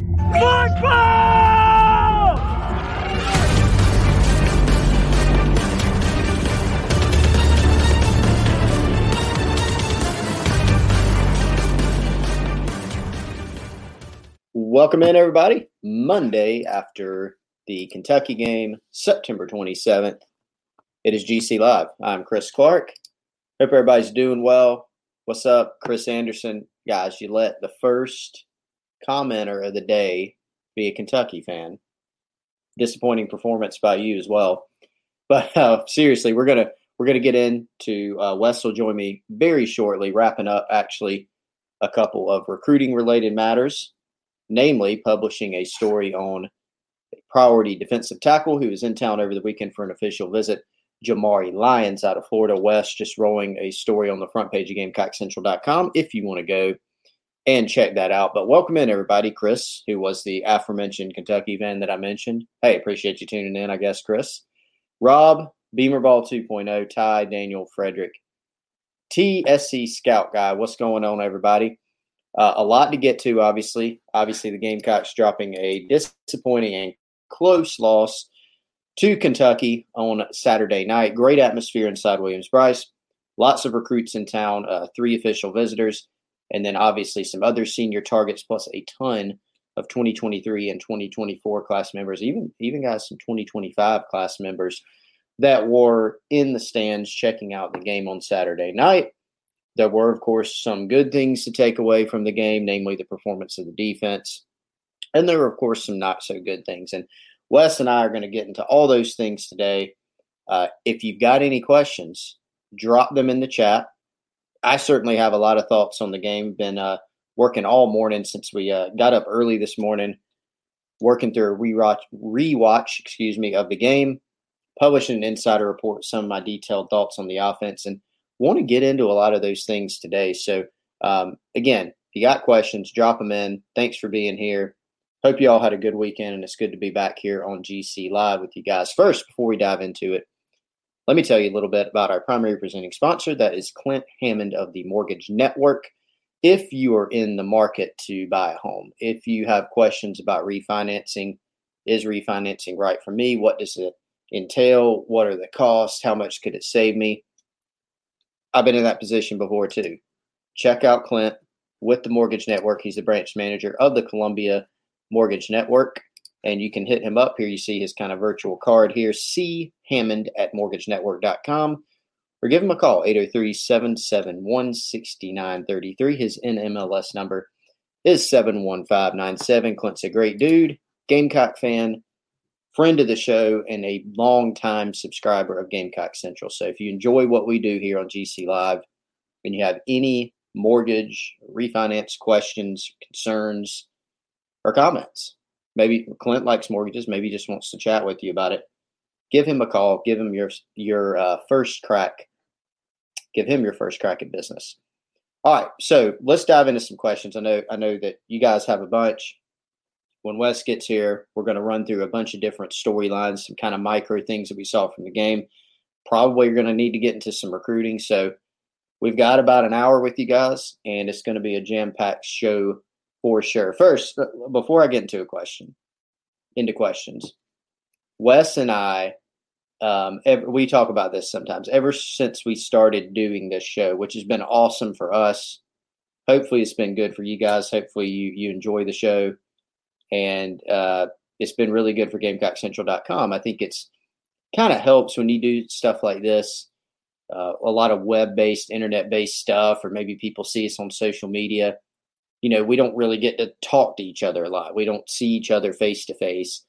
Football! Welcome in, everybody. Monday after the Kentucky game, September 27th. It is GC Live. I'm Chris Clark. Hope everybody's doing well. What's up, Chris Anderson? Guys, you let the first commenter of the day be a Kentucky fan. Disappointing performance by you as well. But uh, seriously, we're gonna we're gonna get into uh, Wes will join me very shortly, wrapping up actually a couple of recruiting related matters, namely publishing a story on priority defensive tackle who was in town over the weekend for an official visit. Jamari Lyons out of Florida West, just rolling a story on the front page of GamecockCentral.com if you want to go and check that out. But welcome in, everybody. Chris, who was the aforementioned Kentucky fan that I mentioned. Hey, appreciate you tuning in, I guess, Chris. Rob, Beamer Ball 2.0, Ty, Daniel, Frederick, TSC Scout Guy. What's going on, everybody? Uh, a lot to get to, obviously. Obviously, the Gamecocks dropping a disappointing and close loss to Kentucky on Saturday night. Great atmosphere inside Williams-Brice. Lots of recruits in town, uh, three official visitors, and then obviously some other senior targets, plus a ton of 2023 and 2024 class members, even even guys some 2025 class members that were in the stands checking out the game on Saturday night. There were, of course, some good things to take away from the game, namely the performance of the defense. And there were, of course, some not so good things. And Wes and I are going to get into all those things today. Uh, if you've got any questions, drop them in the chat. I certainly have a lot of thoughts on the game. Been uh, working all morning since we uh, got up early this morning, working through a rewatch, rewatch, excuse me, of the game, publishing an insider report, some of my detailed thoughts on the offense, and want to get into a lot of those things today. So, um, again, if you got questions, drop them in. Thanks for being here. Hope you all had a good weekend, and it's good to be back here on GC Live with you guys. First, before we dive into it, let me tell you a little bit about our primary presenting sponsor. That is Clint Hammond of the Mortgage Network if you are in the market to buy a home, if you have questions about refinancing, is refinancing right for me? What does it entail? What are the costs? How much could it save me? I've been in that position before too. Check out Clint with the Mortgage Network. He's the branch manager of the Columbia Mortgage Network. And you can hit him up. Here you see his kind of virtual card here. C Hammond at mortgagenetwork.com or give him a call 803-771-6933 his nmls number is 71597 clint's a great dude gamecock fan friend of the show and a long-time subscriber of gamecock central so if you enjoy what we do here on gc live and you have any mortgage refinance questions concerns or comments maybe clint likes mortgages maybe he just wants to chat with you about it give him a call give him your your uh, first crack give him your first crack at business. All right, so let's dive into some questions. I know I know that you guys have a bunch. When Wes gets here, we're going to run through a bunch of different storylines, some kind of micro things that we saw from the game. Probably you're going to need to get into some recruiting. So we've got about an hour with you guys, and it's going to be a jam-packed show for sure. First, uh, before I get into a question, into questions, Wes and I um, we talk about this sometimes. Ever since we started doing this show, which has been awesome for us, hopefully it's been good for you guys. Hopefully you you enjoy the show, and uh, it's been really good for GamecockCentral.com. I think it's kind of helps when you do stuff like this. Uh, a lot of web-based, internet-based stuff, or maybe people see us on social media. You know, we don't really get to talk to each other a lot. We don't see each other face to face,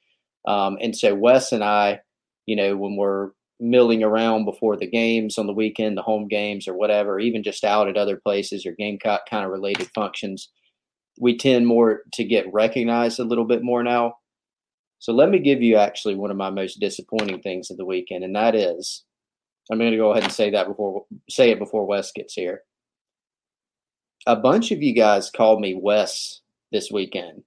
and so Wes and I you know, when we're milling around before the games on the weekend, the home games or whatever, even just out at other places or Gamecock kind of related functions. we tend more to get recognized a little bit more now. So let me give you actually one of my most disappointing things of the weekend, and that is I'm going to go ahead and say that before say it before Wes gets here. A bunch of you guys called me Wes this weekend.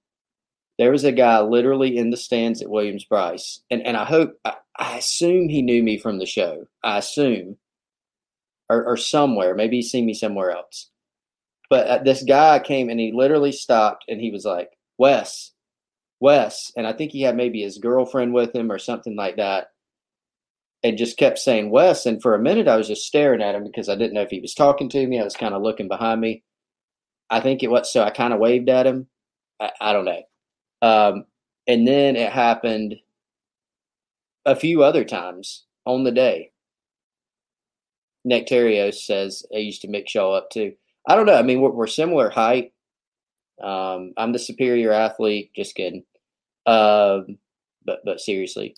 There was a guy literally in the stands at Williams Brice, and and I hope I, I assume he knew me from the show. I assume, or, or somewhere. Maybe he's seen me somewhere else. But uh, this guy came and he literally stopped and he was like, Wes, Wes. And I think he had maybe his girlfriend with him or something like that. And just kept saying Wes. And for a minute, I was just staring at him because I didn't know if he was talking to me. I was kind of looking behind me. I think it was, so I kind of waved at him. I, I don't know. Um, and then it happened a few other times on the day. Nectarios says I used to mix y'all up too. I don't know. I mean, we're, we're similar height. Um, I'm the superior athlete. Just kidding. Um, but but seriously,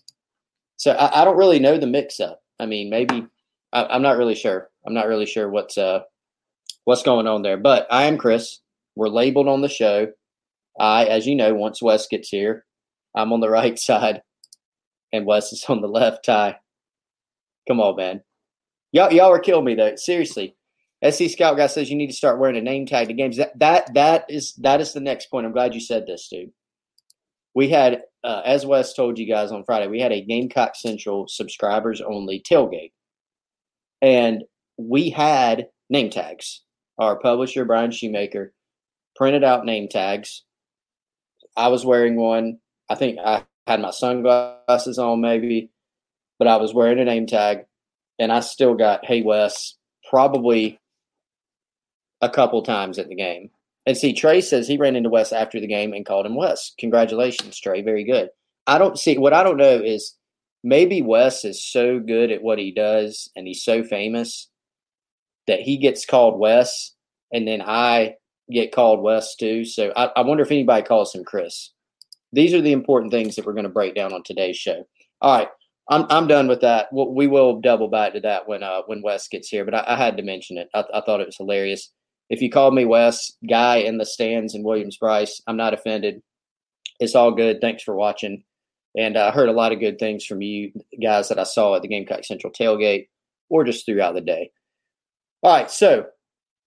so I, I, don't really know the mix up. I mean, maybe I, am not really sure. I'm not really sure what's uh what's going on there. But I am Chris. We're labeled on the show. I, as you know, once Wes gets here, I'm on the right side, and Wes is on the left. Ty, come on, man. Y'all, y'all are killing me though. Seriously, SC Scout guy says you need to start wearing a name tag to games. That that that is that is the next point. I'm glad you said this, dude. We had, uh, as Wes told you guys on Friday, we had a Gamecock Central subscribers only tailgate, and we had name tags. Our publisher Brian Shoemaker printed out name tags. I was wearing one. I think I had my sunglasses on, maybe, but I was wearing a name tag, and I still got "Hey Wes" probably a couple times at the game. And see, Trey says he ran into Wes after the game and called him Wes. Congratulations, Trey. Very good. I don't see what I don't know is maybe Wes is so good at what he does and he's so famous that he gets called Wes and then I get called Wes too. So I, I wonder if anybody calls him Chris. These are the important things that we're going to break down on today's show. All right. I'm I'm done with that. We will double back to that when uh when Wes gets here, but I, I had to mention it. I, I thought it was hilarious if you called me Wes, guy in the stands in Williams Brice, I'm not offended. It's all good. Thanks for watching. And I heard a lot of good things from you guys that I saw at the Gamecock Central tailgate or just throughout the day. All right, so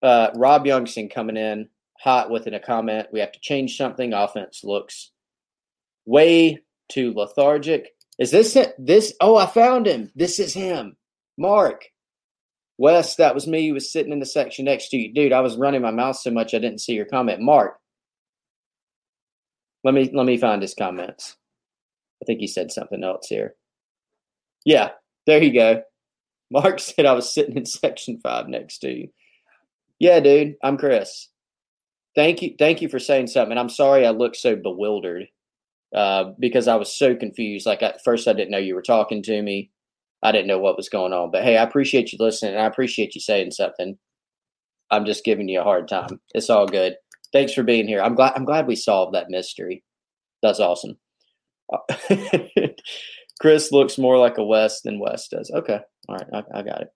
uh, Rob Youngson coming in hot within a comment. We have to change something. Offense looks way too lethargic. Is this it? This? Oh, I found him. This is him. Mark. West. that was me. He was sitting in the section next to you. Dude, I was running my mouth so much I didn't see your comment. Mark. Let me let me find his comments. I think he said something else here. Yeah, there you go. Mark said I was sitting in section five next to you. Yeah, dude, I'm Chris. Thank you, thank you for saying something. And I'm sorry I looked so bewildered uh, because I was so confused. Like at first, I didn't know you were talking to me. I didn't know what was going on. But hey, I appreciate you listening. I appreciate you saying something. I'm just giving you a hard time. It's all good. Thanks for being here. I'm glad. I'm glad we solved that mystery. That's awesome. Chris looks more like a West than West does. Okay, all right, I, I got it.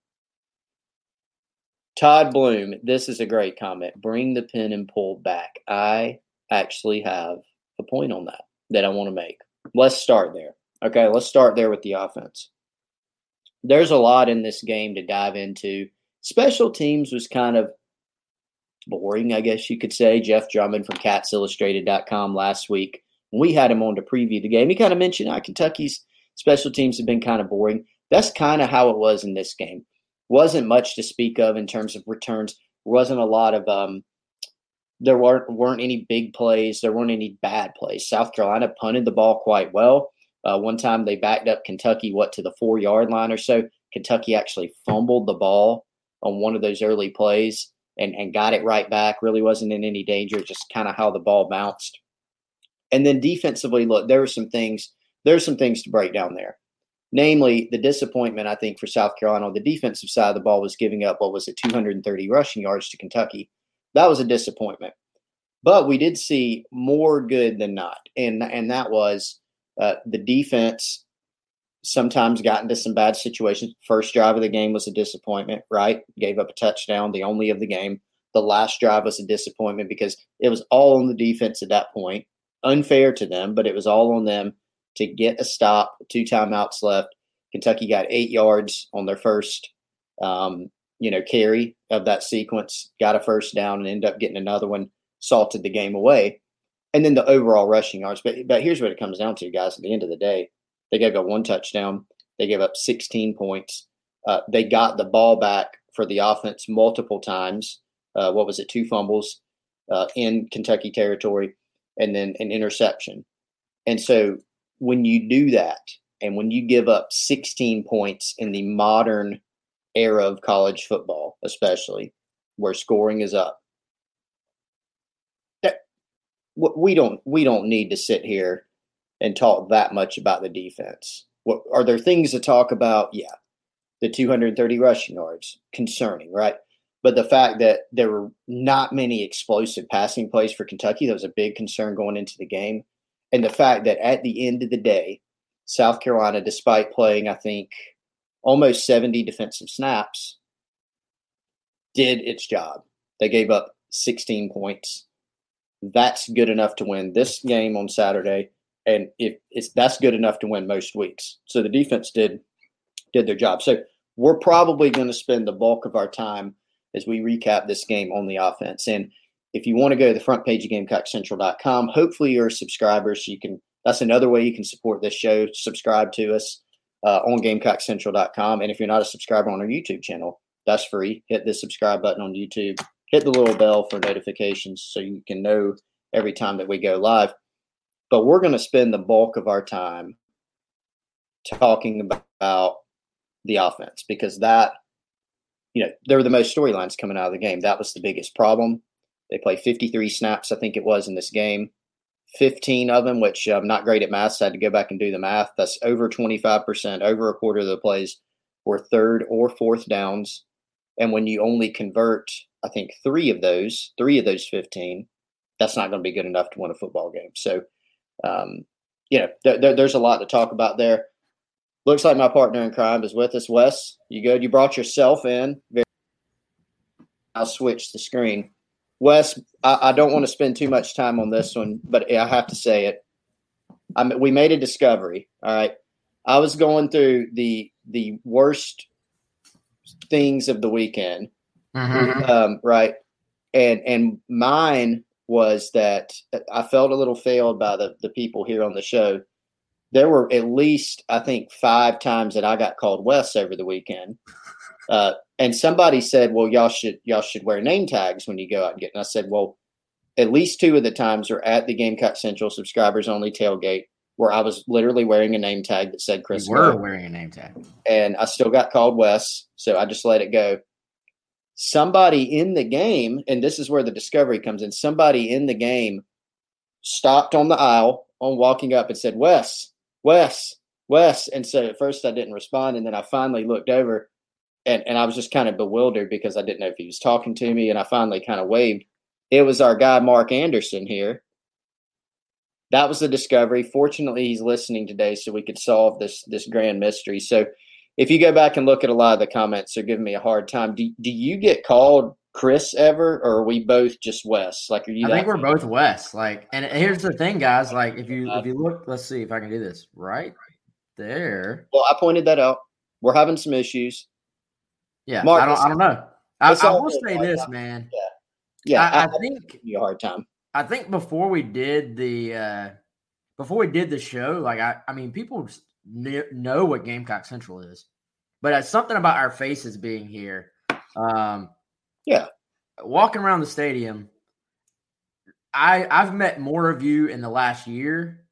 Todd Bloom, this is a great comment. Bring the pen and pull back. I actually have a point on that that I want to make. Let's start there. Okay, let's start there with the offense there's a lot in this game to dive into. Special teams was kind of boring, I guess you could say. Jeff Drummond from CatsIllustrated.com last week, we had him on to preview the game, he kind of mentioned how Kentucky's special teams have been kind of boring. That's kind of how it was in this game. Wasn't much to speak of in terms of returns. Wasn't a lot of um, there weren't weren't any big plays. There weren't any bad plays. South Carolina punted the ball quite well. Uh, one time they backed up Kentucky, what, to the four yard line or so. Kentucky actually fumbled the ball on one of those early plays and, and got it right back. Really wasn't in any danger, just kind of how the ball bounced. And then defensively, look, there were some things, there's some things to break down there. Namely, the disappointment, I think, for South Carolina on the defensive side of the ball was giving up, what was it, 230 rushing yards to Kentucky. That was a disappointment. But we did see more good than not. And, and that was uh, the defense sometimes got into some bad situations. First drive of the game was a disappointment, right? Gave up a touchdown, the only of the game. The last drive was a disappointment because it was all on the defense at that point. Unfair to them, but it was all on them to get a stop. Two timeouts left. Kentucky got eight yards on their first, um, you know, carry of that sequence. Got a first down and ended up getting another one. Salted the game away, and then the overall rushing yards. But but here's what it comes down to, guys. At the end of the day, they gave up one touchdown. They gave up 16 points. Uh, they got the ball back for the offense multiple times. Uh, what was it? Two fumbles uh, in Kentucky territory, and then an interception. And so when you do that, and when you give up 16 points in the modern era of college football, especially where scoring is up, that we don't we don't need to sit here and talk that much about the defense. What are there things to talk about? Yeah, the 230 rushing yards concerning, right? But the fact that there were not many explosive passing plays for Kentucky, that was a big concern going into the game. And the fact that at the end of the day, South Carolina, despite playing, I think, almost 70 defensive snaps, did its job. They gave up 16 points. That's good enough to win this game on Saturday. And if it's that's good enough to win most weeks. So the defense did did their job. So we're probably going to spend the bulk of our time as we recap this game on the offense. And if you want to go to the front page of GamecockCentral.com, hopefully you're a subscriber so you can. That's another way you can support this show. Subscribe to us uh, on GamecockCentral.com, and if you're not a subscriber on our YouTube channel, that's free. Hit the subscribe button on YouTube. Hit the little bell for notifications so you can know every time that we go live. But we're going to spend the bulk of our time talking about the offense because that, you know, there were the most storylines coming out of the game. That was the biggest problem. They played 53 snaps, I think it was, in this game. 15 of them, which I'm not great at math, so I had to go back and do the math. That's over 25%, over a quarter of the plays were third or fourth downs. And when you only convert, I think, three of those, three of those 15, that's not going to be good enough to win a football game. So, um, you know, th- th- there's a lot to talk about there. Looks like my partner in crime is with us. Wes, you good? You brought yourself in. I'll switch the screen. Wes, I, I don't want to spend too much time on this one, but I have to say it. I mean, we made a discovery. All right, I was going through the the worst things of the weekend, mm-hmm. um, right? And and mine was that I felt a little failed by the the people here on the show there were at least I think five times that I got called Wes over the weekend. Uh, and somebody said, "Well, y'all should y'all should wear name tags when you go out and get." And I said, "Well, at least two of the times are at the Gamecock Central subscribers only tailgate where I was literally wearing a name tag that said Chris. You were wearing a name tag, and I still got called Wes, so I just let it go. Somebody in the game, and this is where the discovery comes in. Somebody in the game stopped on the aisle on walking up and said, "Wes." Wes, Wes. And so at first I didn't respond. And then I finally looked over and, and I was just kind of bewildered because I didn't know if he was talking to me. And I finally kind of waved. It was our guy, Mark Anderson, here. That was the discovery. Fortunately, he's listening today so we could solve this this grand mystery. So if you go back and look at a lot of the comments, they're giving me a hard time. Do, do you get called Chris ever, or are we both just Wes? Like, are you? I think we're both Wes. Like, and here's the thing, guys. Like, if you uh-huh. if you look, let's see if I can do this right there. Well, I pointed that out. We're having some issues. Yeah, Mark, I don't. I don't know. I, I will say this, time. man. Yeah, yeah. I, I, I think you a hard time. I think before we did the uh before we did the show, like I, I mean, people know what Gamecock Central is, but it's something about our faces being here. Um, yeah. Walking around the stadium, I I've met more of you in the last year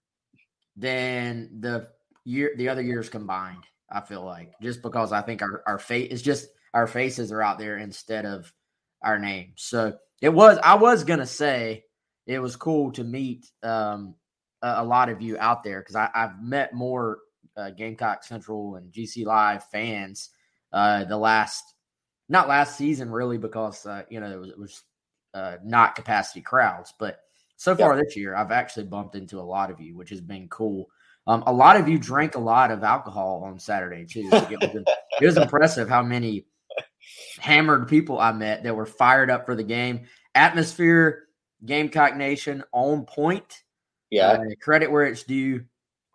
than the year the other years combined. I feel like just because I think our our face is just our faces are out there instead of our names. So it was I was gonna say it was cool to meet um, a, a, lot of you out there because I've met more uh, Gamecock Central and GC Live fans uh, the last not last season really because uh, you know it was, it was uh, not capacity crowds, but so far this year I've actually bumped into a lot of you, which has been cool. Um, a lot of you drank a lot of alcohol on Saturday too. It was, it was impressive how many hammered people I met that were fired up for the game. Atmosphere, Gamecock Nation on point. Yeah. Uh, credit where it's due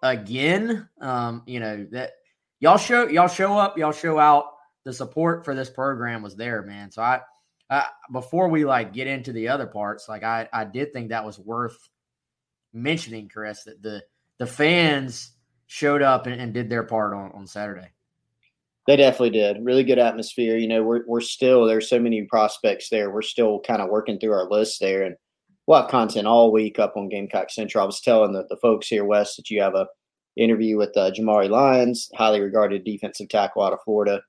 again. Um, you know, that y'all show y'all show up, y'all show out. The support for this program was there, man. So I uh, before we like get into the other parts, like I I did think that was worth mentioning, Chris, that the the fans showed up and, and did their part on, on Saturday. They definitely did. Really good atmosphere. You know, we're we're still there's so many prospects there. We're still kind of working through our list there, and we'll have content all week up on Gamecock Central. I was telling the, the folks here Wes that you have a interview with uh, Jamari Lyons, highly regarded defensive tackle out of Florida.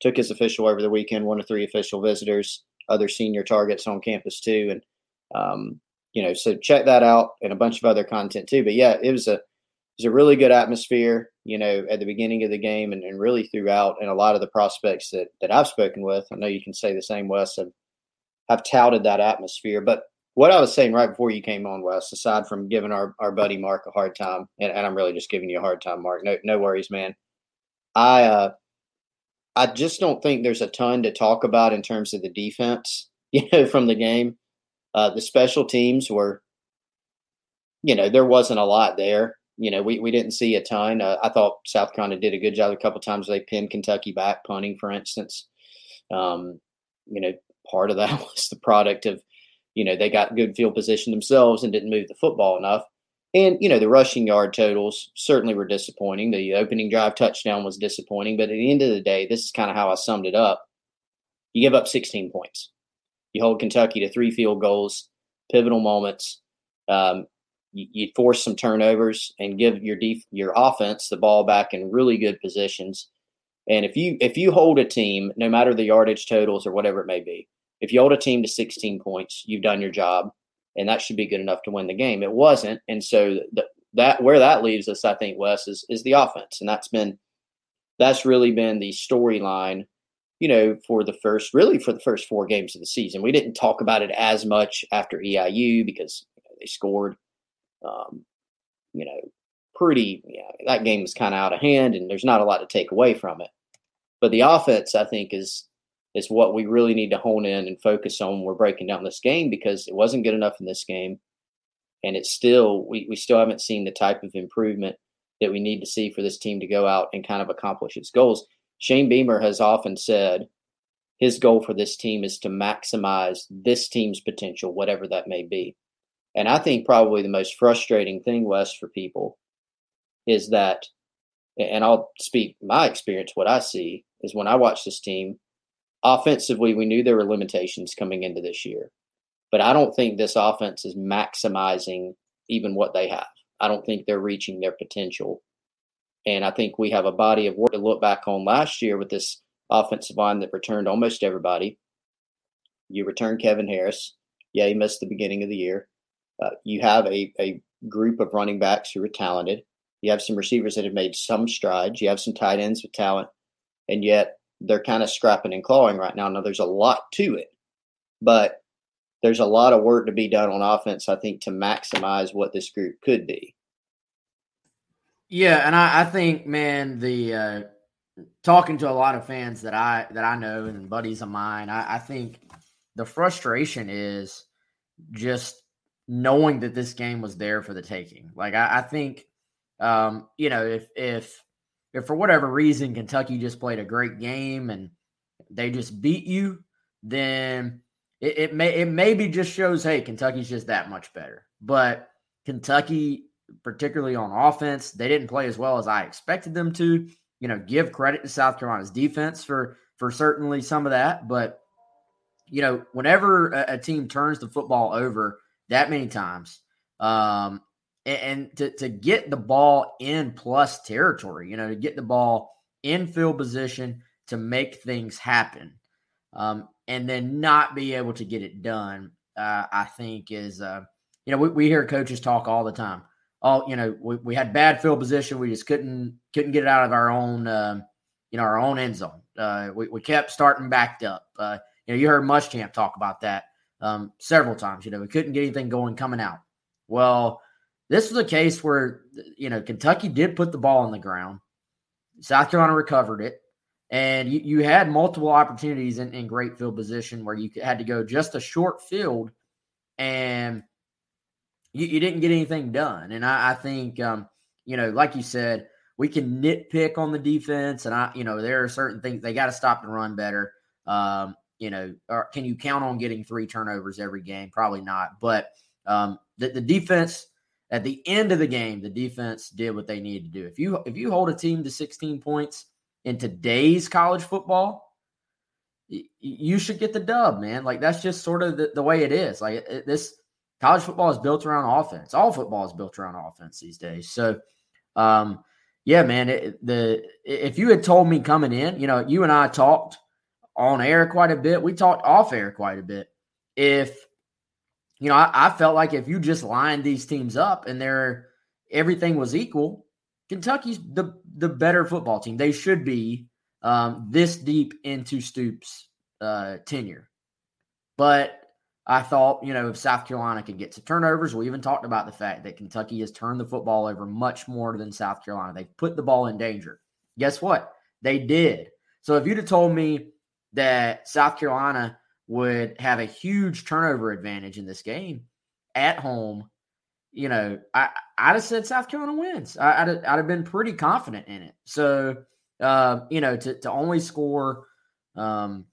Took his official over the weekend. One of three official visitors. Other senior targets on campus too, and um, you know, so check that out and a bunch of other content too. But yeah, it was a was a really good atmosphere, you know, at the beginning of the game and, and really throughout. And a lot of the prospects that that I've spoken with, I know you can say the same, Wes, have have touted that atmosphere. But what I was saying right before you came on, Wes, aside from giving our, our buddy Mark a hard time, and, and I'm really just giving you a hard time, Mark. No no worries, man. I uh I just don't think there's a ton to talk about in terms of the defense, you know, from the game. Uh, the special teams were, you know, there wasn't a lot there. You know, we, we didn't see a ton. Uh, I thought South Carolina did a good job a couple times. They pinned Kentucky back punting, for instance. Um, you know, part of that was the product of, you know, they got good field position themselves and didn't move the football enough. And, you know, the rushing yard totals certainly were disappointing. The opening drive touchdown was disappointing. But at the end of the day, this is kind of how I summed it up. You give up 16 points. You hold Kentucky to three field goals, pivotal moments. Um, you, force some turnovers and give your def- your offense the ball back in really good positions. And if you if you hold a team, no matter the yardage totals or whatever it may be, if you hold a team to 16 points, you've done your job, and that should be good enough to win the game. It wasn't, and so the, that where that leaves us, I think, Wes is is the offense, and that's been that's really been the storyline you know, for the first, really for the first four games of the season. We didn't talk about it as much after EIU because they scored, um, you know, pretty, that game was kind of out of hand and there's not a lot to take away from it. But the offense, I think, is is what we really need to hone in and focus on when we're breaking down this game because it wasn't good enough in this game. And it's still, we, we still haven't seen the type of improvement that we need to see for this team to go out and kind of accomplish its goals. Shane Beamer has often said his goal for this team is to maximize this team's potential, whatever that may be. And I think probably the most frustrating thing, Wes, for people is that, and I'll speak my experience, what I see is when I watch this team, offensively, we knew there were limitations coming into this year. But I don't think this offense is maximizing even what they have. I don't think they're reaching their potential. And I think we have a body of work to look back on last year with this offensive line that returned almost everybody. You return Kevin Harris. Yeah, he missed the beginning of the year. Uh, you have a, a group of running backs who are talented. You have some receivers that have made some strides. You have some tight ends with talent, and yet they're kind of scrapping and clawing right now. Now, there's a lot to it, but there's a lot of work to be done on offense, I think, to maximize what this group could be. Yeah, and I, I think, man, the uh, talking to a lot of fans that I that I know and buddies of mine, I, I think the frustration is just knowing that this game was there for the taking. Like I, I think, um, you know, if if if for whatever reason Kentucky just played a great game and they just beat you, then it, it may it maybe just shows, hey, Kentucky's just that much better. But Kentucky particularly on offense. They didn't play as well as I expected them to. You know, give credit to South Carolina's defense for for certainly some of that, but you know, whenever a, a team turns the football over that many times, um, and, and to to get the ball in plus territory, you know, to get the ball in field position to make things happen, um, and then not be able to get it done, uh, I think is, uh, you know, we, we hear coaches talk all the time all you know we, we had bad field position we just couldn't couldn't get it out of our own uh, you know our own end zone uh, we, we kept starting backed up uh, you know you heard muschamp talk about that um, several times you know we couldn't get anything going coming out well this was a case where you know kentucky did put the ball on the ground south carolina recovered it And you, you had multiple opportunities in, in great field position where you had to go just a short field and you, you didn't get anything done. And I, I think, um, you know, like you said, we can nitpick on the defense. And I, you know, there are certain things they got to stop and run better. Um, you know, or can you count on getting three turnovers every game? Probably not. But um, the, the defense at the end of the game, the defense did what they needed to do. If you if you hold a team to 16 points in today's college football, you should get the dub, man. Like that's just sort of the, the way it is. Like it, this college football is built around offense. All football is built around offense these days. So, um, yeah, man. It, the if you had told me coming in, you know, you and I talked on air quite a bit. We talked off air quite a bit. If you know, I, I felt like if you just lined these teams up and they're everything was equal, Kentucky's the the better football team. They should be um, this deep into Stoops' uh, tenure. But I thought, you know, if South Carolina could get to turnovers, we even talked about the fact that Kentucky has turned the football over much more than South Carolina. They've put the ball in danger. Guess what? They did. So if you'd have told me that South Carolina would have a huge turnover advantage in this game at home, you know, I, I'd have said South Carolina wins. I, would have, I'd have been pretty confident in it. So, uh, you know, to, to only score, um,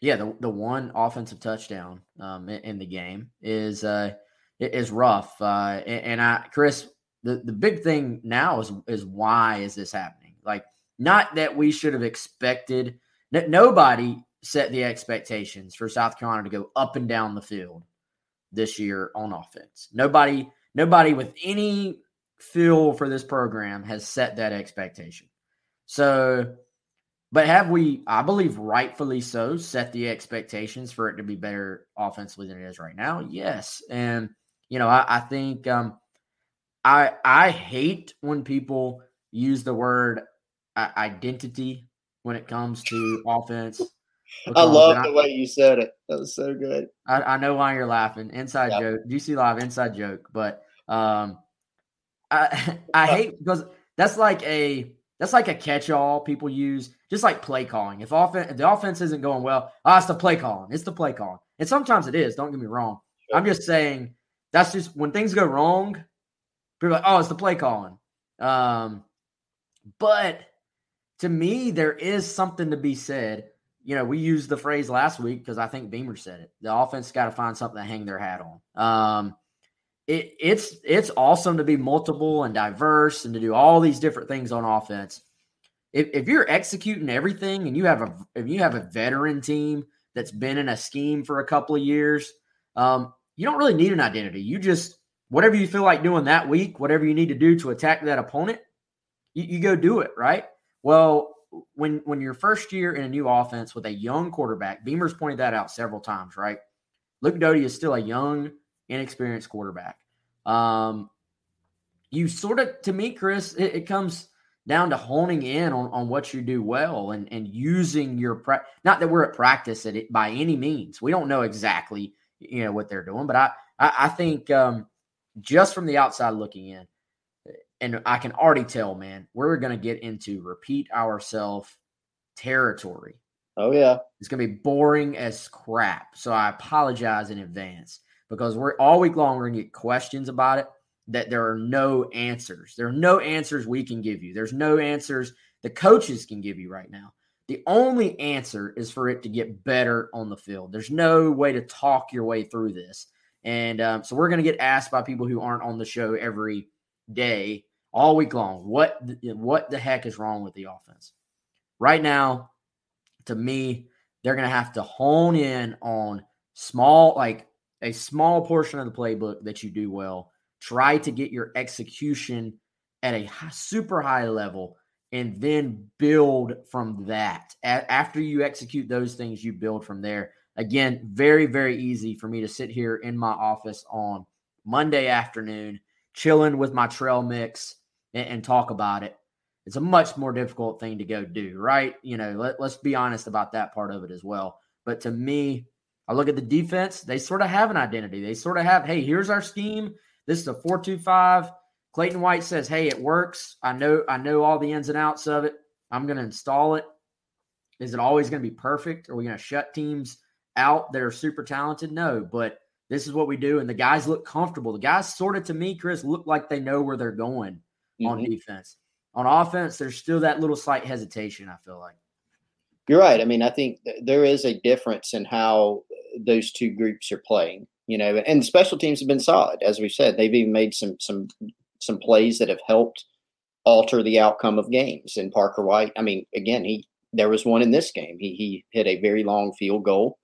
yeah, the, the one offensive touchdown um, in, in the game is uh, is rough. Uh, and, and I, Chris, the, the big thing now is is why is this happening? Like, not that we should have expected. Nobody set the expectations for South Carolina to go up and down the field this year on offense. Nobody, nobody with any feel for this program has set that expectation. So, but have we, I believe rightfully so, set the expectations for it to be better offensively than it is right now? Yes. And, you know, I, I think um I I hate when people use the word uh, identity when it comes to offense. I love the I, way you said it. That was so good. I, I know why you're laughing. Inside yep. joke. GC Live inside joke. But um I I hate because that's like a that's like a catch-all people use, just like play calling. If offense if the offense isn't going well, ah, oh, it's the play calling. It's the play calling. And sometimes it is, don't get me wrong. Sure. I'm just saying that's just when things go wrong, people are like, oh, it's the play calling. Um, but to me, there is something to be said you know, we used the phrase last week because I think Beamer said it. The offense got to find something to hang their hat on. Um, it, it's it's awesome to be multiple and diverse and to do all these different things on offense. If, if you're executing everything and you have a if you have a veteran team that's been in a scheme for a couple of years, um, you don't really need an identity. You just whatever you feel like doing that week, whatever you need to do to attack that opponent, you, you go do it. Right. Well, when when your first year in a new offense with a young quarterback, Beamer's pointed that out several times, right? Luke Doty is still a young, inexperienced quarterback. Um, you sort of, to me, Chris, it, it, comes down to honing in on, on what you do well and and using your pra- not that we're at practice at it by any means. We don't know exactly you know what they're doing, but I I, I think um, just from the outside looking in, and I can already tell, man, we're going to get into repeat ourselves territory. Oh yeah, it's going to be boring as crap. So I apologize in advance because we're all week long. We're going to get questions about it that there are no answers. There are no answers we can give you. There's no answers the coaches can give you right now. The only answer is for it to get better on the field. There's no way to talk your way through this. And um, so we're going to get asked by people who aren't on the show every day all week long. What eh, what the heck is wrong with the offense? Right now, to me, they're going to have to hone in on small, like a small portion of the playbook that you do well. Try to get your execution at a super high level and then build from that. A- after you execute those things, you build from there. Again, very, very easy for me to sit here in my office on Monday afternoon, chilling with my trail mix and, and talk about it. It's a much more difficult thing to go do, right? You know, let, let's be honest about that part of it as well. But to me, I look at the defense, they sort of have an identity. They sort of have, hey, here's our scheme. This is a 4-2-5. Clayton White says, "Hey, it works. I know I know all the ins and outs of it. I'm going to install it Is it always going to be perfect? Are we going to shut teams out that are super talented? No, but this is what we do. And the guys look comfortable. The guys sort of to me, Chris, look like they know where they're going mm-hmm. on defense. On offense, there's still that little slight hesitation, I feel like. You're right. I mean, I think there is a difference in how those two groups are playing. You know, and special teams have been solid, as we said. They've even made some some some plays that have helped alter the outcome of games. And Parker White, I mean, again, he there was one in this game. He he hit a very long field goal.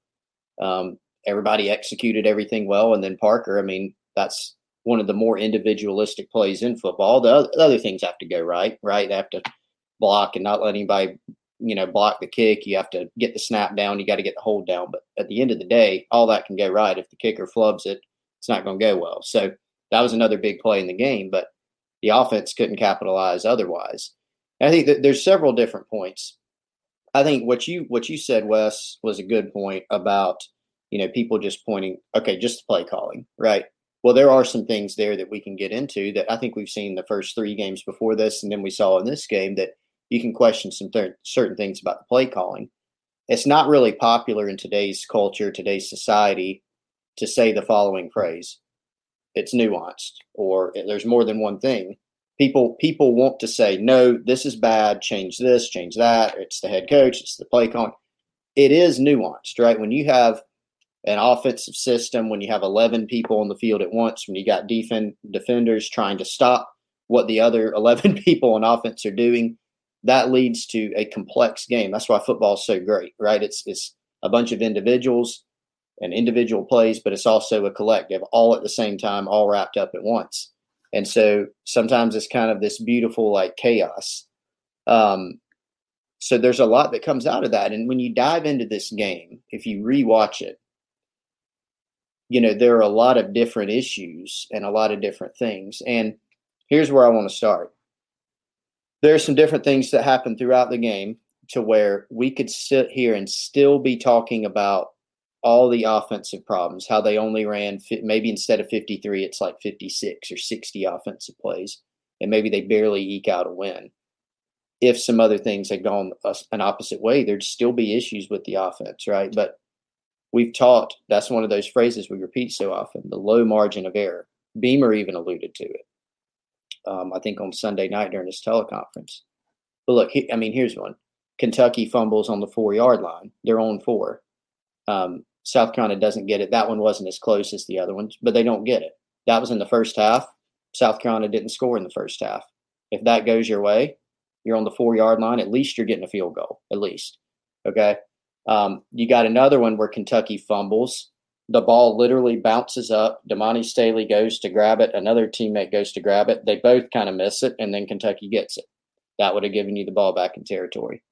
Um, everybody executed everything well, and then Parker. I mean, that's one of the more individualistic plays in football. The other things have to go right, right? They have to block and not let anybody, you know, block the kick. You have to get the snap down. You got to get the hold down. But at the end of the day, all that can go right. If the kicker flubs it, it's not going to go well. So that was another big play in the game. But the offense couldn't capitalize otherwise. And I think that there's several different points. I think what you what you said, Wes, was a good point about you know people just pointing, okay, just the play calling, right? Well, there are some things there that we can get into that I think we've seen the first three games before this, and then we saw in this game that you can question some th- certain things about the play calling. It's not really popular in today's culture, today's society, to say the following phrase it's nuanced or there's more than one thing. People people want to say no this is bad change this change that it's the head coach it's the play calling. It is nuanced right? When you have an offensive system when you have 11 people on the field at once when you got defend defenders trying to stop what the other 11 people on offense are doing that leads to a complex game that's why football is so great right it's it's a bunch of individuals and individual plays, but it's also a collective, all at the same time, all wrapped up at once. And so sometimes it's kind of this beautiful like chaos. Um, so there's a lot that comes out of that. And when you dive into this game, if you rewatch it, you know, there are a lot of different issues and a lot of different things. And here's where I want to start. There are some different things that happen throughout the game to where we could sit here and still be talking about all the offensive problems, how they only ran maybe instead of 53, it's like 56 or 60 offensive plays, and maybe they barely eke out a win. If some other things had gone an opposite way, there'd still be issues with the offense, right? But we've taught that's one of those phrases we repeat so often the low margin of error. Beamer even alluded to it, um, I think, on Sunday night during his teleconference. But look, I mean, here's one Kentucky fumbles on the four yard line, they're on four. Um, South Carolina doesn't get it. That one wasn't as close as the other ones, but they don't get it. That was in the first half. South Carolina didn't score in the first half. If that goes your way, you're on the four yard line. At least you're getting a field goal. At least. Okay. Um, you got another one where Kentucky fumbles. The ball literally bounces up. Damani Staley goes to grab it. Another teammate goes to grab it. They both kind of miss it, and then Kentucky gets it. That would have given you the ball back in territory.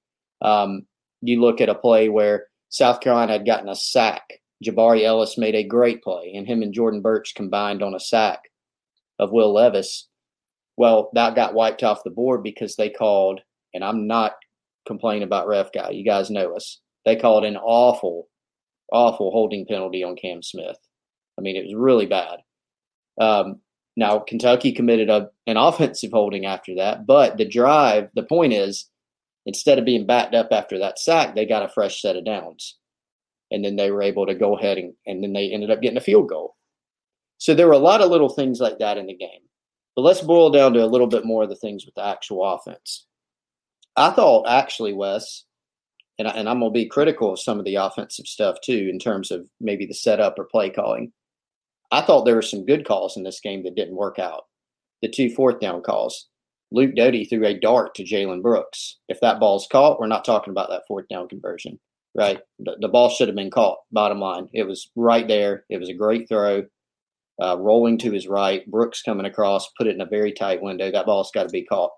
Um, you look at a play where South Carolina had gotten a sack. Jabari Ellis made a great play, and him and Jordan Burch combined on a sack of Will Levis. Well, that got wiped off the board because they called, and I'm not complaining about ref guy. You guys know us. They called an awful, awful holding penalty on Cam Smith. I mean, it was really bad. Um, now Kentucky committed a, an offensive holding after that, but the drive. The point is, instead of being backed up after that sack, they got a fresh set of downs. And then they were able to go ahead and, and then they ended up getting a field goal. So there were a lot of little things like that in the game. But let's boil down to a little bit more of the things with the actual offense. I thought actually, Wes, and, I, and I'm going to be critical of some of the offensive stuff too, in terms of maybe the setup or play calling. I thought there were some good calls in this game that didn't work out. The two fourth down calls. Luke Doty threw a dart to Jalen Brooks. If that ball's caught, we're not talking about that fourth down conversion, right? The, the ball should have been caught, bottom line. It was right there. It was a great throw, uh, rolling to his right. Brooks coming across, put it in a very tight window. That ball's got to be caught.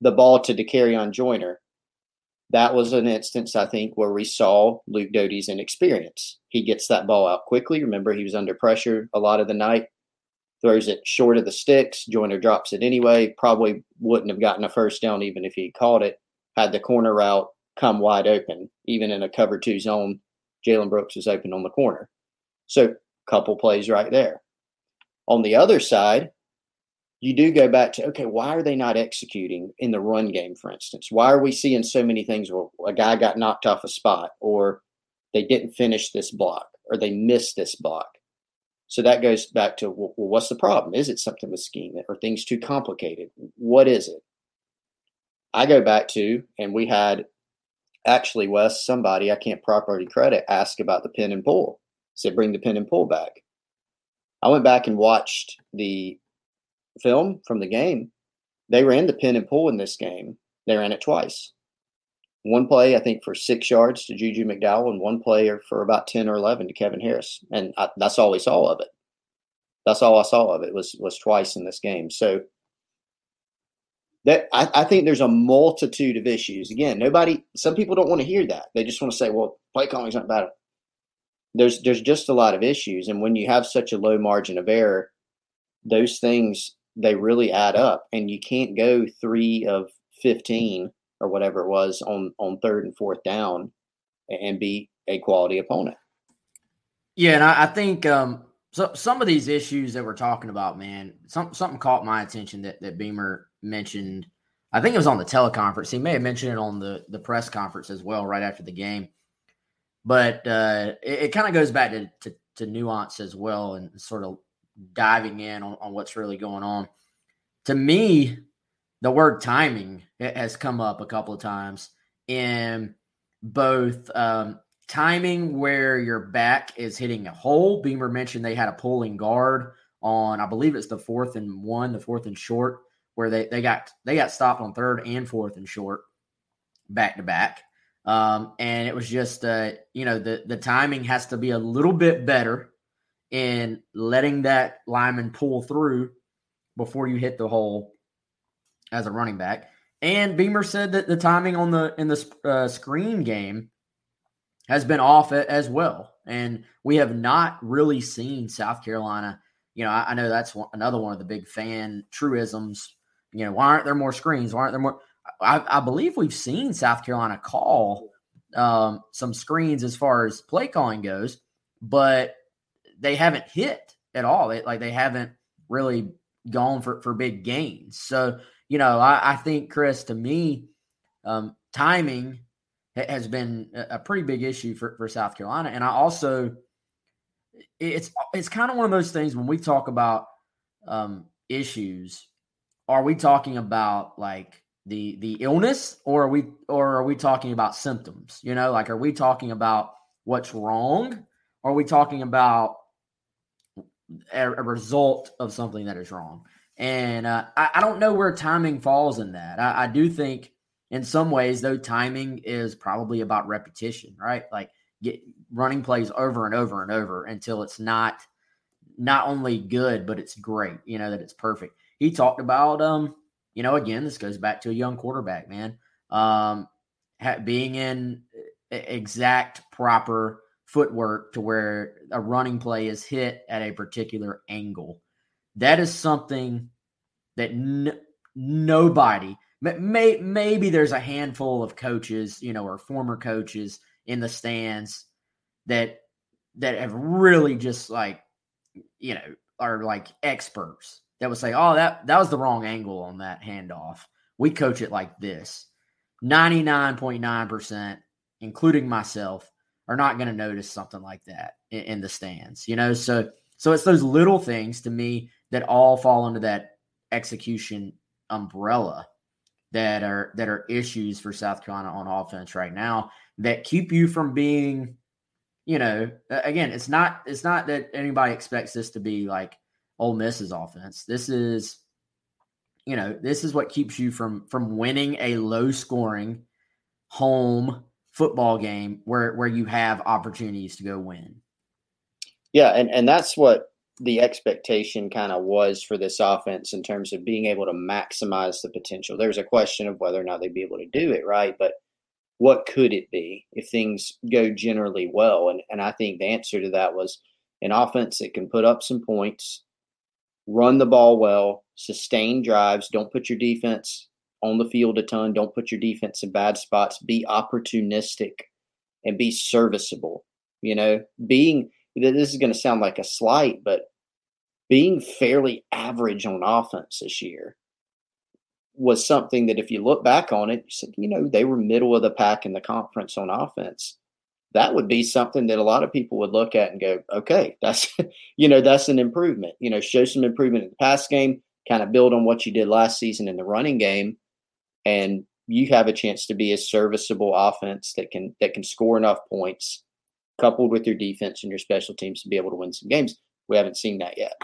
The ball to Dakereon Joyner. That was an instance, I think, where we saw Luke Doty's inexperience. He gets that ball out quickly. Remember, he was under pressure a lot of the night throws it short of the sticks. Joyner drops it anyway. Probably wouldn't have gotten a first down even if he caught it. Had the corner route come wide open, even in a cover two zone. Jalen Brooks was open on the corner. So, couple plays right there. On the other side, you do go back to okay, why are they not executing in the run game, for instance? Why are we seeing so many things where a guy got knocked off a spot, or they didn't finish this block, or they missed this block? So that goes back to well, what's the problem? Is it something with scheme? Are things too complicated? What is it? I go back to, and we had actually Wes, somebody I can't properly credit, ask about the pin and pull. Said bring the pin and pull back. I went back and watched the film from the game, they ran the pin and pull in this game. They ran it twice. One play, I think, for six yards to Juju McDowell, and one player for about ten or eleven to Kevin Harris, and I, that's all we saw of it. That's all I saw of it was was twice in this game. So that I, I think there's a multitude of issues. Again, nobody. Some people don't want to hear that. They just want to say, "Well, play calling's not bad." There's there's just a lot of issues, and when you have such a low margin of error, those things they really add up, and you can't go three of fifteen or whatever it was on on third and fourth down and be a quality opponent. Yeah, and I, I think um, so. Some of these issues that we're talking about, man, some something caught my attention that that Beamer mentioned. I think it was on the teleconference. He may have mentioned it on the the press conference as well, right after the game. But uh, it, it kind of goes back to, to, to nuance as well, and sort of diving in on, on what's really going on. To me, the word timing has come up a couple of times in both um, timing where your back is hitting a hole. Beamer mentioned they had a pulling guard on, I believe it's the fourth and one, the fourth and short, where they, they got they got stopped on third and fourth and short back to back. Um, and it was just uh, you know the the timing has to be a little bit better in letting that lineman pull through before you hit the hole as a running back. And Beamer said that the timing on the in the uh, screen game has been off as well, and we have not really seen South Carolina. You know, I, I know that's one, another one of the big fan truisms. You know, why aren't there more screens? Why aren't there more? I, I believe we've seen South Carolina call um, some screens as far as play calling goes, but they haven't hit at all. Like they haven't really gone for, for big gains. So, you know, I, I think, Chris, to me, um, timing has been a pretty big issue for, for South Carolina. And I also, it's, it's kind of one of those things when we talk about um, issues, are we talking about like the, the illness or are we, or are we talking about symptoms? You know, like, are we talking about what's wrong? Are we talking about a, a result of something that is wrong. And uh, I, I, don't know where timing falls in that. I, I, do think in some ways, though, timing is probably about repetition, right? Like get running plays over and over and over until it's not not only good, but it's great. You know that it's perfect. He talked about, um, you know, again, this goes back to a young quarterback, man. Um, being in exact proper footwork to where a running play is hit at a particular angle. That is something that n- nobody, may, maybe there's a handful of coaches, you know, or former coaches in the stands that that have really just like, you know, are like experts that would say, "Oh, that that was the wrong angle on that handoff. We coach it like this." 99.9%, including myself, are not going to notice something like that in, in, the stands, you know? So, so it's those little things to me that all fall under that execution umbrella that are, that are issues for South Carolina on offense right now that keep you from being, you know, again, it's not, it's not that anybody expects this to be like Ole Miss's offense. This is, you know, this is what keeps you from, from winning a low scoring home football game where where you have opportunities to go win. Yeah, and and that's what the expectation kind of was for this offense in terms of being able to maximize the potential. There's a question of whether or not they'd be able to do it, right? But what could it be if things go generally well? And and I think the answer to that was an offense that can put up some points, run the ball well, sustain drives, don't put your defense on the field a ton. Don't put your defense in bad spots. Be opportunistic and be serviceable. You know, being this is going to sound like a slight, but being fairly average on offense this year was something that if you look back on it, you said, you know, they were middle of the pack in the conference on offense. That would be something that a lot of people would look at and go, okay, that's, you know, that's an improvement. You know, show some improvement in the pass game, kind of build on what you did last season in the running game, and you have a chance to be a serviceable offense that can that can score enough points, coupled with your defense and your special teams to be able to win some games. We haven't seen that yet.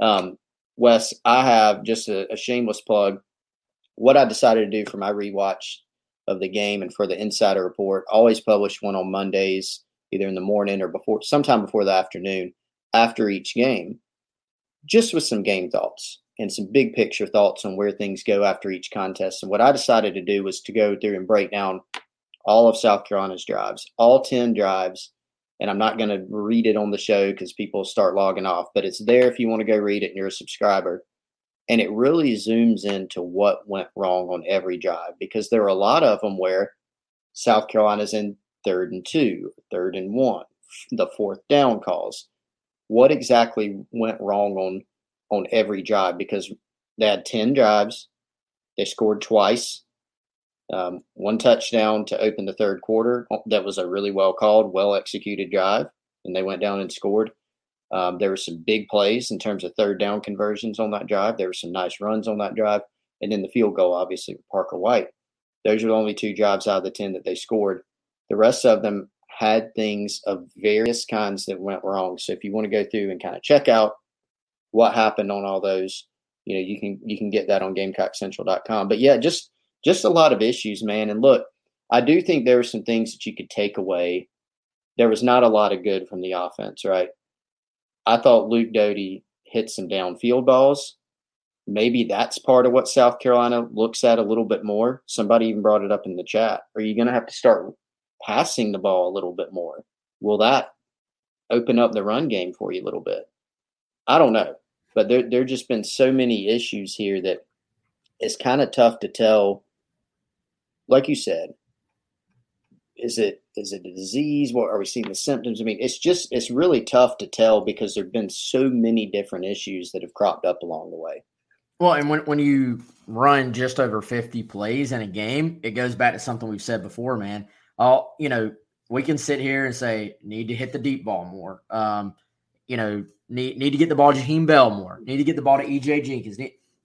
Um, Wes, I have just a, a shameless plug what I decided to do for my rewatch of the game and for the insider report, always publish one on Mondays, either in the morning or before, sometime before the afternoon, after each game, just with some game thoughts and some big picture thoughts on where things go after each contest. And what I decided to do was to go through and break down all of South Carolina's drives, all 10 drives. And I'm not going to read it on the show because people start logging off, but it's there if you want to go read it and you're a subscriber and it really zooms into what went wrong on every drive because there are a lot of them where South Carolina's in third and two, third and one, the fourth down calls. What exactly went wrong on on every drive? Because they had ten drives, they scored twice, um, one touchdown to open the third quarter. That was a really well called, well executed drive, and they went down and scored. Um, there were some big plays in terms of third down conversions on that drive. There were some nice runs on that drive. And then the field goal, obviously, with Parker White. Those were the only two drives out of the 10 that they scored. The rest of them had things of various kinds that went wrong. So if you want to go through and kind of check out what happened on all those, you know, you can you can get that on GamecockCentral.com. But yeah, just just a lot of issues, man. And look, I do think there were some things that you could take away. There was not a lot of good from the offense, right? I thought Luke Doty hit some downfield balls. Maybe that's part of what South Carolina looks at a little bit more. Somebody even brought it up in the chat. Are you going to have to start passing the ball a little bit more? Will that open up the run game for you a little bit? I don't know. But there there just been so many issues here that it's kind of tough to tell. Like you said, is it is it a disease? What are we seeing the symptoms? I mean, it's just it's really tough to tell because there've been so many different issues that have cropped up along the way. Well, and when when you run just over 50 plays in a game, it goes back to something we've said before, man. All you know, we can sit here and say need to hit the deep ball more. Um, you know, need need to get the ball to Jaheim Bell more. Need to get the ball to EJ Jenkins.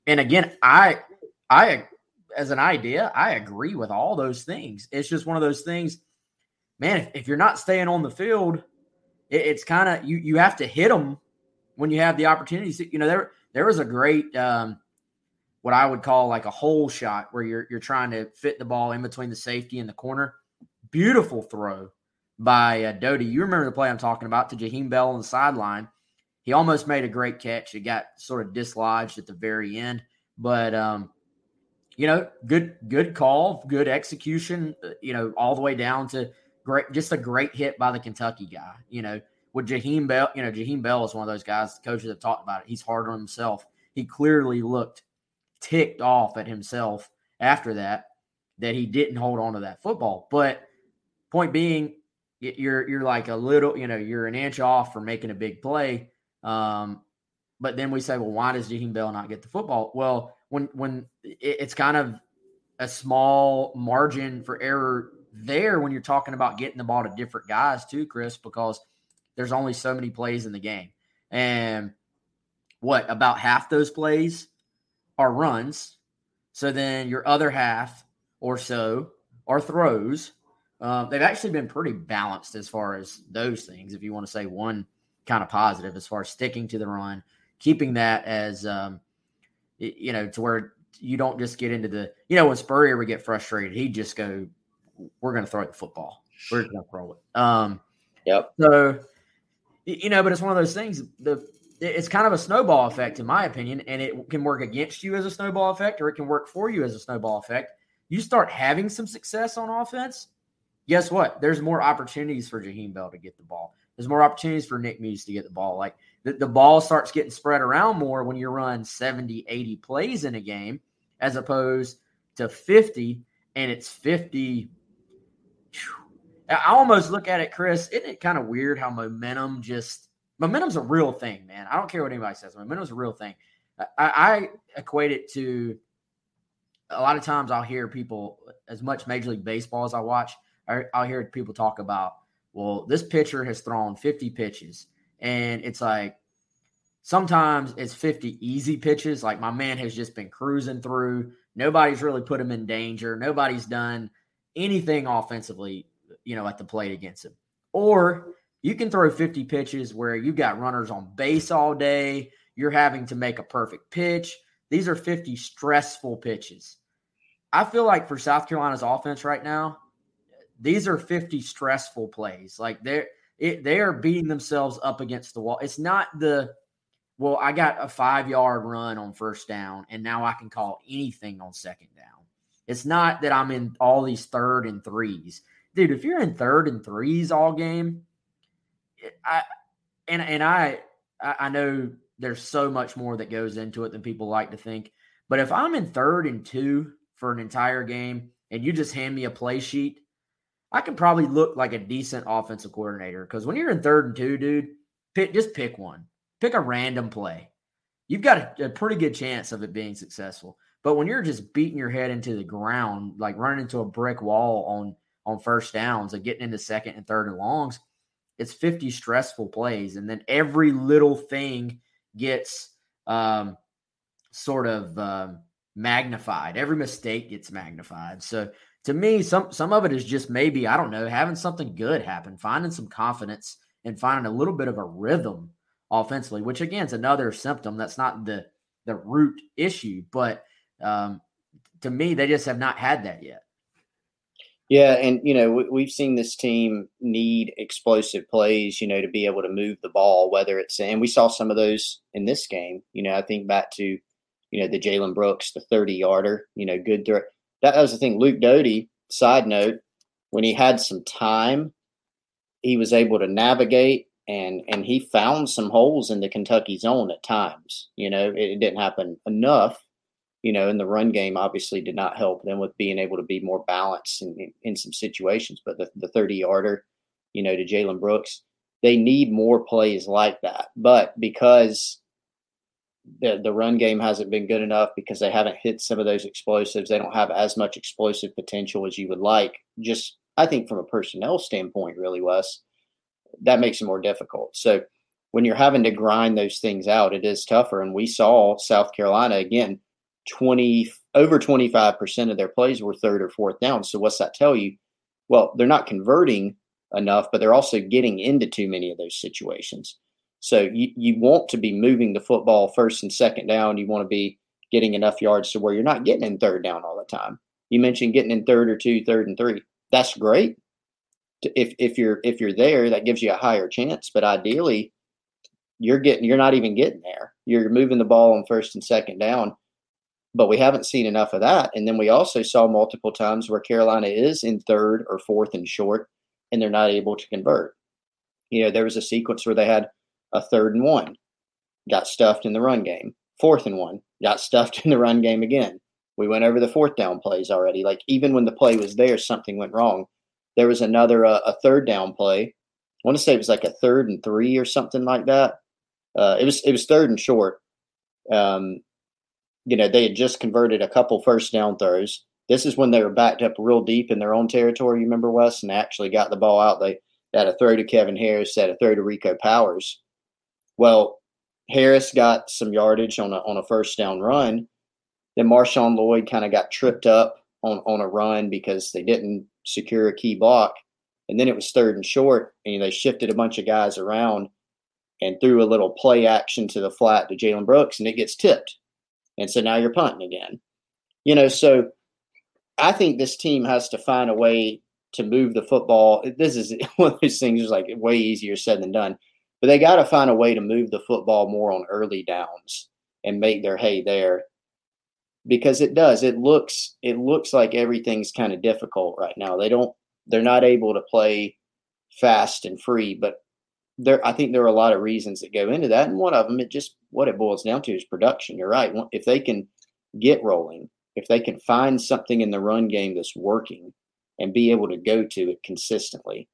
And again, I I as an idea, I agree with all those things. It's just one of those things man, if, if you're not staying on the field, it, it's kind of you you have to hit them when you have the opportunities. You know, there there was a great um, what I would call like a hole shot where you're you're trying to fit the ball in between the safety and the corner. Beautiful throw by uh, Doty. You remember the play I'm talking about to Jaheim Bell on the sideline. He almost made a great catch. It got sort of dislodged at the very end, but um, you know, good good call, good execution. Uh, you know, all the way down to great, just a great hit by the Kentucky guy. You know, with Jaheim Bell, you know, Jaheim Bell is one of those guys. Coaches have talked about it. He's hard on himself. He clearly looked ticked off at himself after that that he didn't hold on to that football. But point being, you're you're like a little, you know, you're an inch off from making a big play. Um, but then we say, well, why does Jaheim Bell not get the football? Well, when when it's kind of a small margin for error there when you're talking about getting the ball to different guys too, Chris, because there's only so many plays in the game. And what about half those plays are runs. So then your other half or so are throws. Um, they've actually been pretty balanced as far as those things. If you want to say one kind of positive as far as sticking to the run, keeping that as um, you know to where you don't just get into the you know when Spurrier would get frustrated, he'd just go we're going to throw the football. We're going to throw it. Um, yep. So, you know, but it's one of those things. The it's kind of a snowball effect, in my opinion, and it can work against you as a snowball effect, or it can work for you as a snowball effect. You start having some success on offense. Guess what? There's more opportunities for Jaheim Bell to get the ball. There's more opportunities for Nick Muse to get the ball. Like the, the ball starts getting spread around more when you run 70, 80 plays in a game, as opposed to 50, and it's 50 I almost look at it, Chris. Isn't it kind of weird how momentum just momentum's a real thing, man. I don't care what anybody says. Momentum's a real thing. I, I equate it to a lot of times I'll hear people, as much Major League Baseball as I watch, I'll hear people talk about, well, this pitcher has thrown 50 pitches. And it's like, sometimes it's 50 easy pitches. Like my man has just been cruising through. Nobody's really put him in danger. Nobody's done anything offensively, you know, at the plate against him. Or you can throw 50 pitches where you got runners on base all day. You're having to make a perfect pitch. These are 50 stressful pitches. I feel like for South Carolina's offense right now, these are 50 stressful plays. Like they're it, they are beating themselves up against the wall. It's not the well, I got a five yard run on first down, and now I can call anything on second down. It's not that I'm in all these third and threes, dude. If you're in third and threes all game, I and and I I know there's so much more that goes into it than people like to think. But if I'm in third and two for an entire game and you just hand me a play sheet, I can probably look like a decent offensive coordinator. Because when you're in third and two, dude, pick just pick one. Pick a random play. You've got a, a pretty good chance of it being successful. But when you're just beating your head into the ground, like running into a brick wall on on first downs and getting into second and third and longs, it's 50 stressful plays. And then every little thing gets um, sort of um, magnified. Every mistake gets magnified. So to me, some some of it is just maybe I don't know having something good happen, finding some confidence, and finding a little bit of a rhythm offensively. Which again is another symptom. That's not the the root issue, but um, to me, they just have not had that yet. Yeah, and you know we, have seen this team need explosive plays, you know, to be able to move the ball. Whether it's and we saw some of those in this game. You know, I think back to you know the Jalen Brooks, the thirty yarder. You know, good throw. That was the thing. Luke Doty. Side note: when he had some time, he was able to navigate and and he found some holes in the Kentucky zone at times. You know, it, it didn't happen enough you know, in the run game obviously did not help them with being able to be more balanced in, in, in some situations. But the, the 30 yarder, you know, to Jalen Brooks, they need more plays like that. But because the, the run game hasn't been good enough because they haven't hit some of those explosives, they don't have as much explosive potential as you would like. Just, I think, from a personnel standpoint, really, Wes, that makes it more difficult. So, when you're having to grind those things out, it is tougher. And we saw South Carolina again 20 over 25% of their plays were third or fourth down. So what's that tell you? Well, they're not converting enough, but they're also getting into too many of those situations. So you, you want to be moving the football first and second down. You want to be getting enough yards to where you're not getting in third down all the time. You mentioned getting in third or two, third and three. That's great. If if you're if you're there, that gives you a higher chance. But ideally, you're getting you're not even getting there. You're moving the ball on first and second down but we haven't seen enough of that. And then we also saw multiple times where Carolina is in third or fourth and short, and they're not able to convert. You know, there was a sequence where they had a third and one, got stuffed in the run game, fourth and one, got stuffed in the run game again. We went over the fourth down plays already. Like even when the play was there, something went wrong. There was another uh, a third down play. I want to say it was like a third and three or something like that. Uh, it was it was third and short. Um, you know, they had just converted a couple first down throws. This is when they were backed up real deep in their own territory. You remember Wes, and actually got the ball out. They had a throw to Kevin Harris, had a throw to Rico Powers. Well, Harris got some yardage on a on a first down run. Then Marshawn Lloyd kind of got tripped up on on a run because they didn't secure a key block. And then it was third and short, and they shifted a bunch of guys around and threw a little play action to the flat to Jalen Brooks, and it gets tipped. And so now you're punting again. You know, so I think this team has to find a way to move the football. This is one of those things is like way easier said than done. But they got to find a way to move the football more on early downs and make their hay there. Because it does. It looks it looks like everything's kind of difficult right now. They don't they're not able to play fast and free, but there I think there are a lot of reasons that go into that, and one of them it just what it boils down to is production. You're right. If they can get rolling, if they can find something in the run game that's working, and be able to go to it consistently,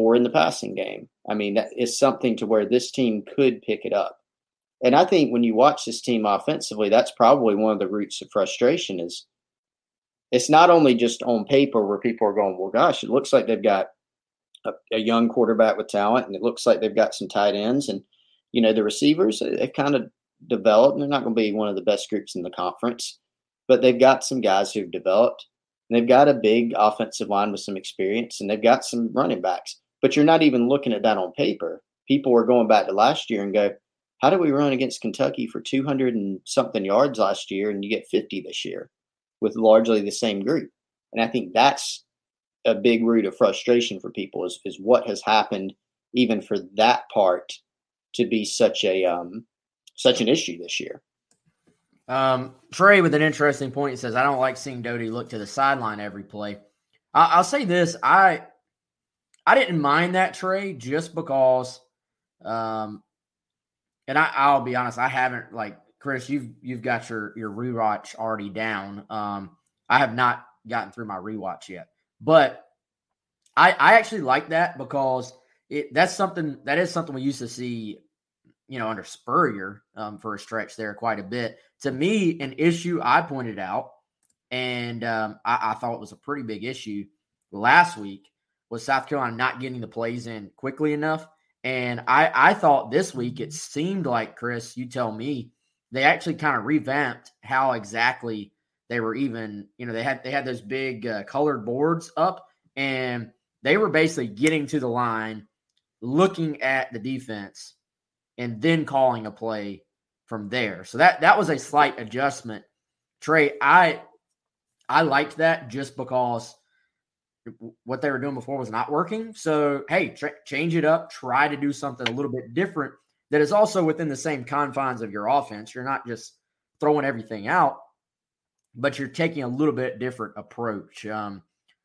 or in the passing game. I mean, that is something to where this team could pick it up. And I think when you watch this team offensively, that's probably one of the roots of frustration is it's not only just on paper where people are going, well, gosh, it looks like they've got a, a young quarterback with talent and it looks like they've got some tight ends and, you know, the receivers, they've kind of developed. And they're not going to be one of the best groups in the conference, but they've got some guys who've developed. And they've got a big offensive line with some experience and they've got some running backs. But you're not even looking at that on paper. People are going back to last year and go, how did we run against Kentucky for 200 and something yards last year and you get 50 this year with largely the same group? And I think that's a big root of frustration for people is, is what has happened even for that part to be such a um, such an issue this year. Um, Trey with an interesting point. Says, "I don't like seeing Doty look to the sideline every play." I- will say this: I I didn't mind that trade just because, um, and I, will be honest, I haven't like Chris. You've you've got your your rewatch already down. Um, I have not gotten through my rewatch yet, but I I actually like that because it that's something that is something we used to see you know, under Spurrier um, for a stretch there quite a bit. To me, an issue I pointed out, and um, I, I, thought it was a pretty big issue last week, was South Carolina not getting the plays in quickly enough. And I, I thought this week it seemed like, Chris, you tell me, they actually kind of revamped how exactly they were even, you know, they had they had those big uh, colored boards up and they were basically getting to the line, looking at the defense and then calling a play from there. So that that was a slight adjustment. Trey, I I liked that just because what they were doing before was not working. So hey, tra- change it up, try to do something a little bit different that is also within the same confines of your offense. You're not just throwing everything out, but you're taking a little bit different approach. Um,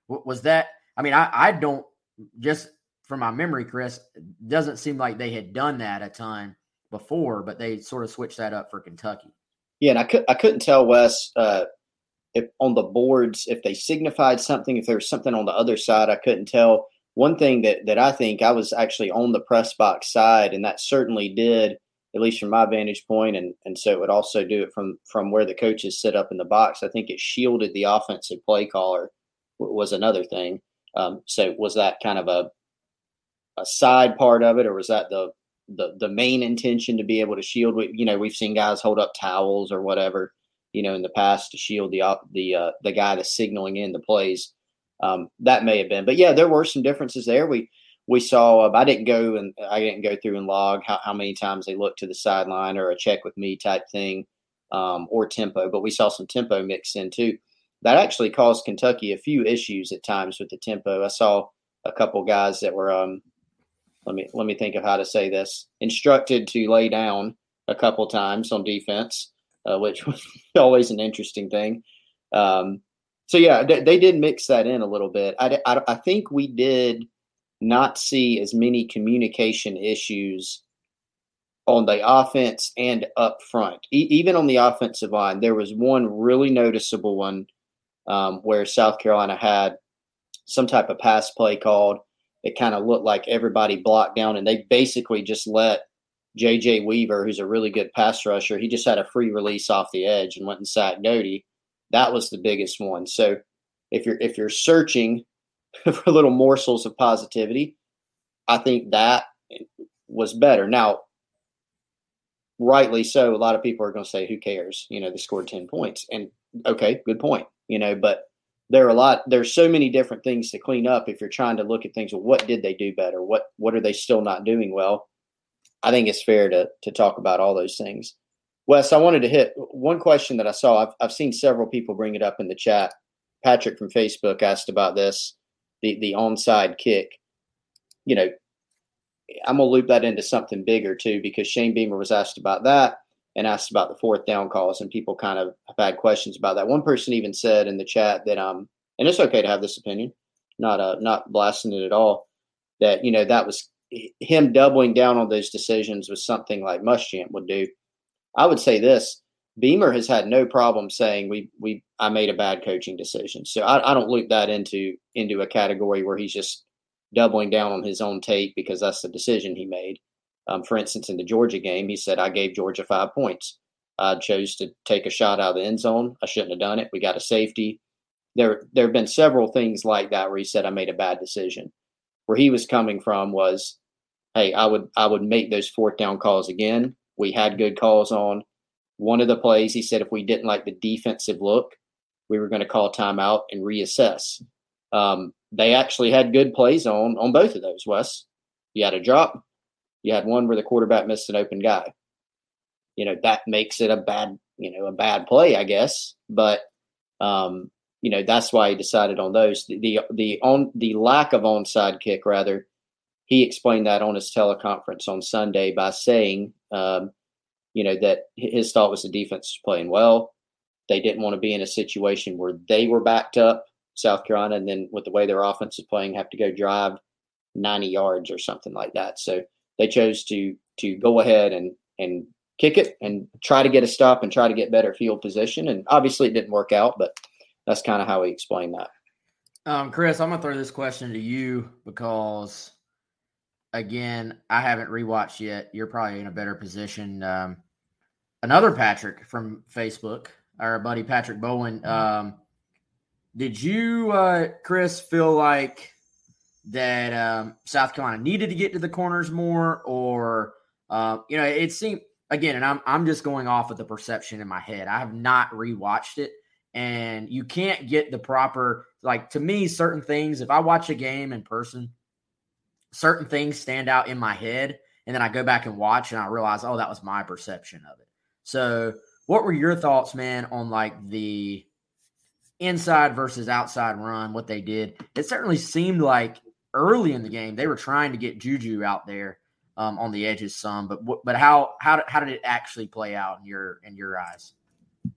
was that? I mean, I, I don't just from my memory, Chris, doesn't seem like they had done that a ton before, but they sort of switched that up for Kentucky. Yeah, and I could I couldn't tell Wes uh, if on the boards if they signified something, if there was something on the other side. I couldn't tell. One thing that that I think I was actually on the press box side, and that certainly did, at least from my vantage point, and and so it would also do it from from where the coaches sit up in the box. I think it shielded the offensive play caller was another thing. Um, so was that kind of a a side part of it, or was that the the the main intention to be able to shield? You know, we've seen guys hold up towels or whatever, you know, in the past to shield the the uh, the guy that's signaling in the plays. Um, that may have been, but yeah, there were some differences there. We we saw. Um, I didn't go and I didn't go through and log how, how many times they looked to the sideline or a check with me type thing, um, or tempo. But we saw some tempo mixed in too. That actually caused Kentucky a few issues at times with the tempo. I saw a couple guys that were um, let me let me think of how to say this. Instructed to lay down a couple times on defense, uh, which was always an interesting thing. Um, so yeah, they, they, did mix that in a little bit. I, I, I think we did not see as many communication issues on the offense and up front. E- even on the offensive line, there was one really noticeable one um, where South Carolina had some type of pass play called it kind of looked like everybody blocked down, and they basically just let J.J. Weaver, who's a really good pass rusher, he just had a free release off the edge and went and sacked Doty. That was the biggest one. So if you're if you're searching for little morsels of positivity, I think that was better. Now, rightly so, a lot of people are going to say, "Who cares?" You know, they scored ten points, and okay, good point. You know, but there are a lot there's so many different things to clean up if you're trying to look at things well what did they do better what what are they still not doing well i think it's fair to to talk about all those things wes i wanted to hit one question that i saw i've, I've seen several people bring it up in the chat patrick from facebook asked about this the the onside kick you know i'm to loop that into something bigger too because shane beamer was asked about that and asked about the fourth down calls, and people kind of have had questions about that. One person even said in the chat that um, and it's okay to have this opinion, not uh, not blasting it at all. That you know that was him doubling down on those decisions was something like Muschamp would do. I would say this: Beamer has had no problem saying we we I made a bad coaching decision. So I, I don't loop that into into a category where he's just doubling down on his own tape because that's the decision he made. Um, for instance, in the Georgia game, he said, I gave Georgia five points. I chose to take a shot out of the end zone. I shouldn't have done it. We got a safety. There, there have been several things like that where he said I made a bad decision. Where he was coming from was, hey, I would, I would make those fourth down calls again. We had good calls on one of the plays. He said if we didn't like the defensive look, we were going to call timeout and reassess. Um, they actually had good plays on on both of those. Wes, you had a drop, you had one where the quarterback missed an open guy. You know that makes it a bad, you know, a bad play, I guess. But um, you know that's why he decided on those. The the, the on the lack of onside kick, rather, he explained that on his teleconference on Sunday by saying, um, you know, that his thought was the defense was playing well. They didn't want to be in a situation where they were backed up South Carolina, and then with the way their offense is playing, have to go drive 90 yards or something like that. So they chose to to go ahead and and kick it and try to get a stop and try to get better field position. And obviously, it didn't work out, but that's kind of how he explained that. Um, Chris, I'm gonna throw this question to you because, again, I haven't rewatched yet. You're probably in a better position. Um, another Patrick from Facebook, our buddy Patrick Bowen. Um, did you, uh, Chris, feel like that um, South Carolina needed to get to the corners more, or uh, you know, it seemed again, and I'm I'm just going off of the perception in my head. I have not rewatched it, and you can't get the proper like to me certain things. If I watch a game in person, certain things stand out in my head, and then I go back and watch, and I realize, oh, that was my perception of it. So, what were your thoughts, man, on like the inside versus outside run, what they did. It certainly seemed like early in the game they were trying to get Juju out there um, on the edges some, but but how how how did it actually play out in your in your eyes?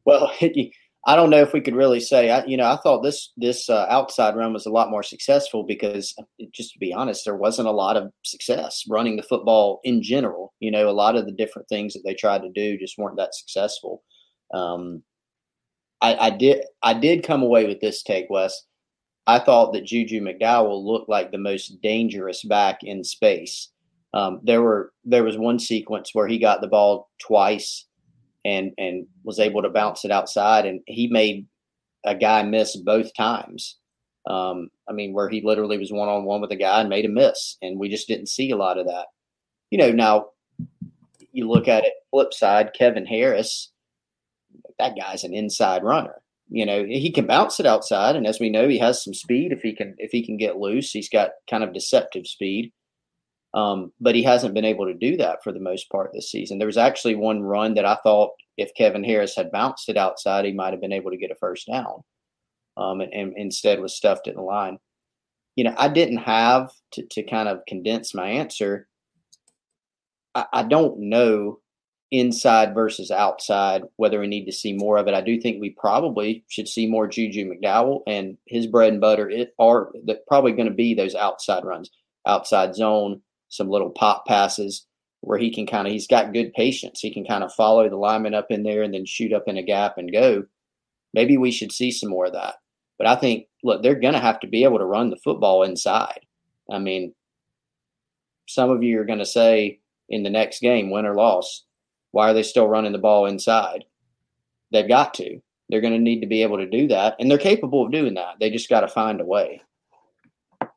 Well, I don't know if we could really say. I, you know, I thought this this uh, outside run was a lot more successful because, just to be honest, there wasn't a lot of success running the football in general. You know, a lot of the different things that they tried to do just weren't that successful. Um, I, I did I did come away with this take, Wes. I thought that Juju McDowell looked like the most dangerous back in space. Um, there were there was one sequence where he got the ball twice and and was able to bounce it outside, and he made a guy miss both times. Um, I mean, where he literally was one on one with a guy and made a miss, and we just didn't see a lot of that. You know, now you look at it flip side, Kevin Harris that guy's an inside runner. You know, he can bounce it outside, and as we know, he has some speed. If he can, if he can get loose, he's got kind of deceptive speed. Um, but he hasn't been able to do that for the most part this season. There was actually one run that I thought if Kevin Harris had bounced it outside, he might have been able to get a first down. Um, and, and, instead was stuffed in the line. You know, I didn't have to, to kind of condense my answer. I, I don't know inside versus outside, whether we need to see more of it. I do think we probably should see more Juju McDowell and his bread and butter it are probably going to be those outside runs, outside zone, some little pop passes where he can kind of he's got good patience. He can kind of follow the lineman up in there and then shoot up in a gap and go. Maybe we should see some more of that. But I think look, they're going to have to be able to run the football inside. I mean, some of you are going to say in the next game, win or loss, why are they still running the ball inside? They've got to. They're going to need to be able to do that, and they're capable of doing that. They just got to find a way.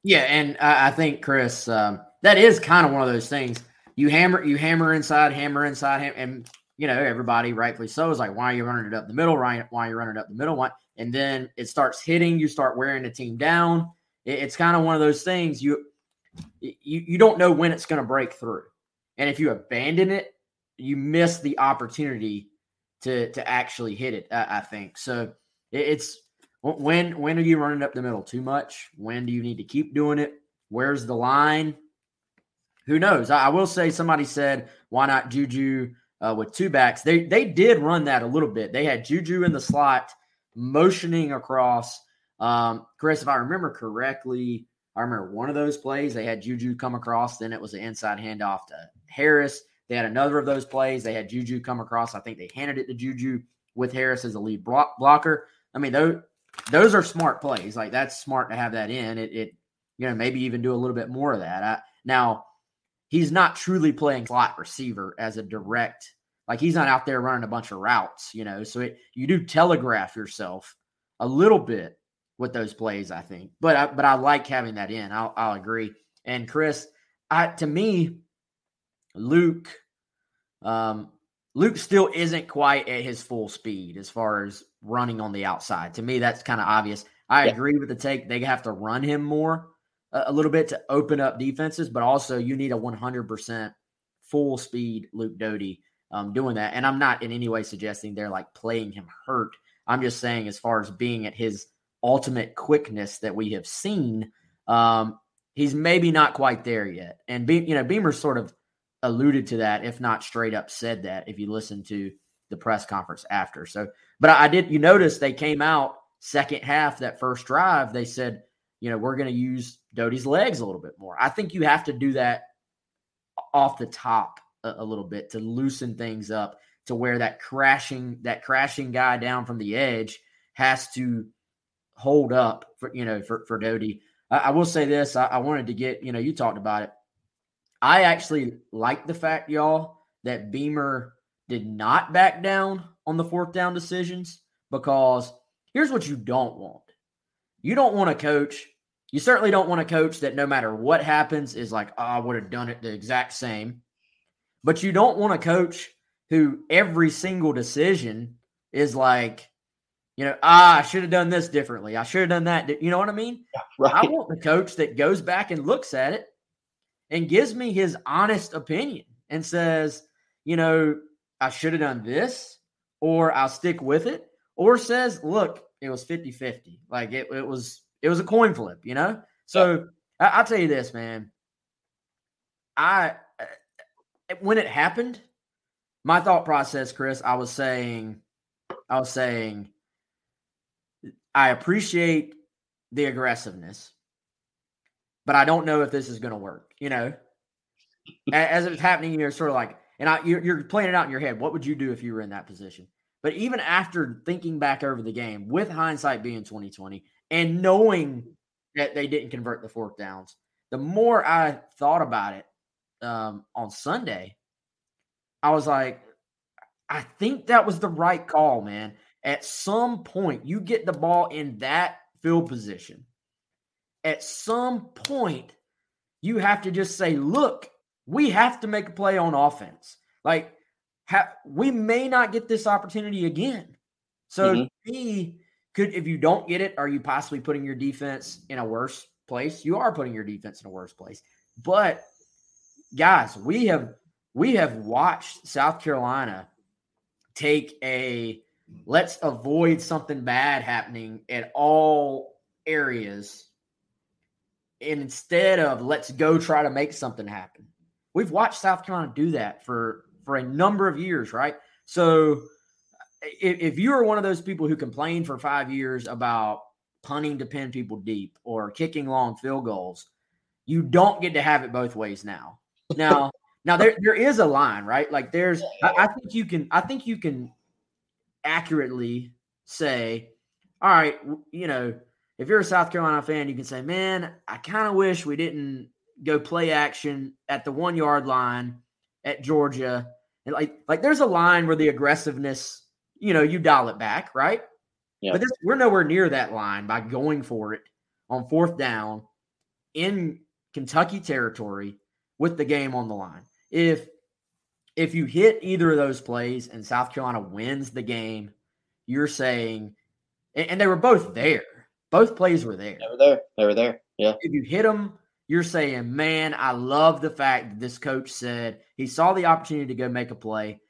Yeah, and I, think Chris, um, that is kind of one of those things. You hammer, you hammer inside, hammer inside, ham- and you know everybody, rightfully so, is like, why are you running it up the middle? Why, why are you running it up the middle? Why? And then it starts hitting. You start wearing the team down. It, it's kind of one of those things. You you you don't know when it's going to break through, and if you abandon it you miss the opportunity to to actually hit it. I, I think so. It, it's when when are you running up the middle too much? When do you need to keep doing it? Where's the line? Who knows? I, I will say somebody said why not Juju uh, with two backs. They they did run that a little bit. They had Juju in the slot motioning across. Um, Chris, if I remember correctly, I remember one of those plays. They had Juju come across. Then it was an inside handoff to Harris. They had another of those plays. They had Juju come across. I think they handed it to Juju with Harris as a lead block- blocker. I mean, those those are smart plays. Like that's smart to have that in. It, it you know, maybe even do a little bit more of that. I, now, he's not truly playing slot receiver as a direct, like he's not out there running a bunch of routes, you know. So it, you do telegraph yourself a little bit with those plays, I think. But I, but I like having that in. I'll, I'll agree. And Chris, I to me, Luke, um, Luke still isn't quite at his full speed as far as running on the outside. To me, that's kind of obvious. I yeah. agree with the take. They have to run him more a, little bit to open up defenses, but also you need a 100% full speed Luke Doty um, doing that. And I'm not in any way suggesting they're like playing him hurt. I'm just saying, as far as being at his ultimate quickness that we have seen, um, he's maybe not quite there yet. And Be- you know, Beamer sort of alluded to that, if not straight up said that. If you listen to the press conference after, so but I, I did. You notice they came out second half that first drive. They said, you know, we're going to use Doty's legs a little bit more. I think you have to do that off the top a, a little bit to loosen things up to where that crashing that crashing guy down from the edge has to hold up for you know for for Doty. I, I will say this: I, I, wanted to get you know you talked about it. I actually like the fact, y'all, that Beamer did not back down on the fourth down decisions because here's what you don't want: you don't want a coach. You certainly don't want a coach that no matter what happens is like, oh, I would have done it the exact same. But you don't want a coach who every single decision is like, you know, ah, I should have done this differently. I should have done that. You know what I mean? Right. I want the coach that goes back and looks at it and gives me his honest opinion and says, you know, I should have done this or I'll stick with it or says, look, it was 50 50. Like it, it was, it was a coin flip, you know? So yeah. I, will tell you this, man. I, uh, when it happened, my thought process, Chris, I was saying, I was saying, I appreciate the aggressiveness, but I don't know if this is going to work. You know, as it's happening, you're sort of like, and I, you're, you're playing it out in your head. What would you do if you were in that position? But even after thinking back over the game, with hindsight being 2020, and knowing that they didn't convert the fourth downs, the more I thought about it um, on Sunday, I was like, I think that was the right call, man. At some point, you get the ball in that field position. At some point, you have to just say, look, we have to make a play on offense. Like, ha- we may not get this opportunity again. So, mm could if you don't get it, are you possibly putting your defense in a worse place? You are putting your defense in a worse place. But guys, we have we have watched South Carolina take a let's avoid something bad happening at all areas and instead of let's go try to make something happen. We've watched South Carolina do that for for a number of years, right? So if, if you are one of those people who complain for five years about punting to pin people deep or kicking long field goals, you don't get to have it both ways now. Now, now there there is a line, right? Like there's I, I think you can I think you can accurately say, all right, you know, if you're a South Carolina fan, you can say, man, I kind of wish we didn't go play action at the one yard line at Georgia. And like, like there's a line where the aggressiveness, you know, you dial it back, right? Yeah. But this, we're nowhere near that line by going for it on fourth down in Kentucky territory with the game on the line. If if you hit either of those plays and South Carolina wins the game, you're saying, and, and they were both there. Both plays were there. They were there. They were there. Yeah. If you hit them, you're saying, man, I love the fact that this coach said he saw the opportunity to go make a play,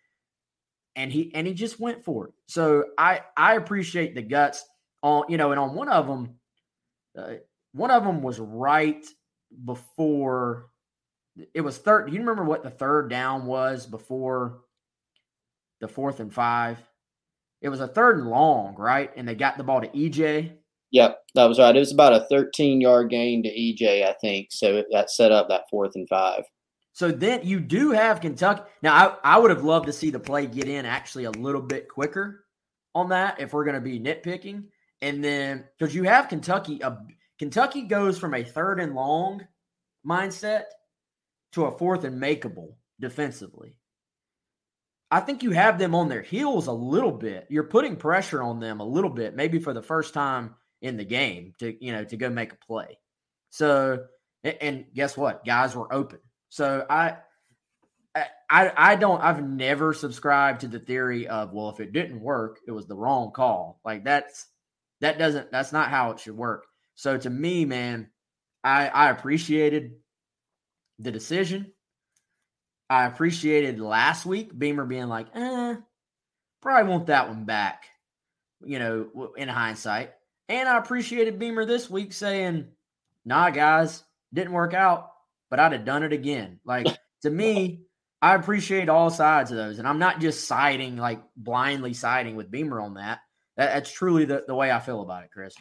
and he and he just went for it. So I I appreciate the guts on you know, and on one of them, uh, one of them was right before it was third. Do you remember what the third down was before the fourth and five? It was a third and long, right? And they got the ball to EJ. Yep, that was right. It was about a 13 yard gain to EJ, I think. So that set up that fourth and five. So then you do have Kentucky. Now, I, I would have loved to see the play get in actually a little bit quicker on that if we're going to be nitpicking. And then because you have Kentucky, a Kentucky goes from a third and long mindset to a fourth and makeable defensively. I think you have them on their heels a little bit. You're putting pressure on them a little bit, maybe for the first time in the game to, you know, to go make a play. So, and guess what? Guys were open. So I, I, I don't, I've never subscribed to the theory of, well, if it didn't work, it was the wrong call. Like that's, that doesn't, that's not how it should work. So to me, man, I, I appreciated the decision. I appreciated last week Beamer being like, eh, probably want that one back, you know, in hindsight. And I appreciated Beamer this week saying, nah, guys, didn't work out, but I'd have done it again. Like, to me, I appreciate all sides of those. And I'm not just siding, like blindly siding with Beamer on that. that that's truly the, the way I feel about it, Chris.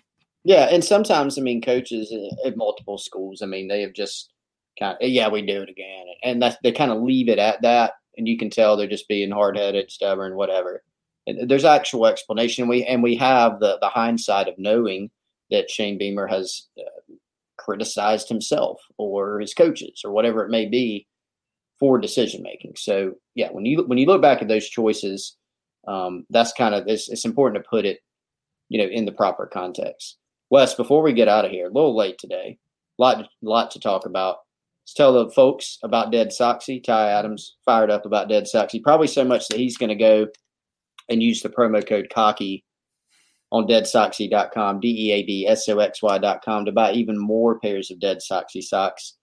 Yeah. And sometimes, I mean, coaches at multiple schools, I mean, they have just kind of, yeah, we do it again. And that's, they kind of leave it at that. And you can tell they're just being hard headed, stubborn, whatever. And there's actual explanation. We, and we have the, the hindsight of knowing that Shane Beamer has uh, criticized himself or his coaches or whatever it may be for decision making. So yeah, when you, when you look back at those choices, um, that's kind of, it's, it's important to put it, you know, in the proper context. Wes, before we get out of here, a little late today, lot, lot to talk about. Let's tell the folks about Dead Soxy. Ty Adams fired up about Dead Soxy, probably so much that he's going to go and use the promo code cocky on deadsoxy.com, D E A D S O X Y.com to buy even more pairs of Dead Soxy socks.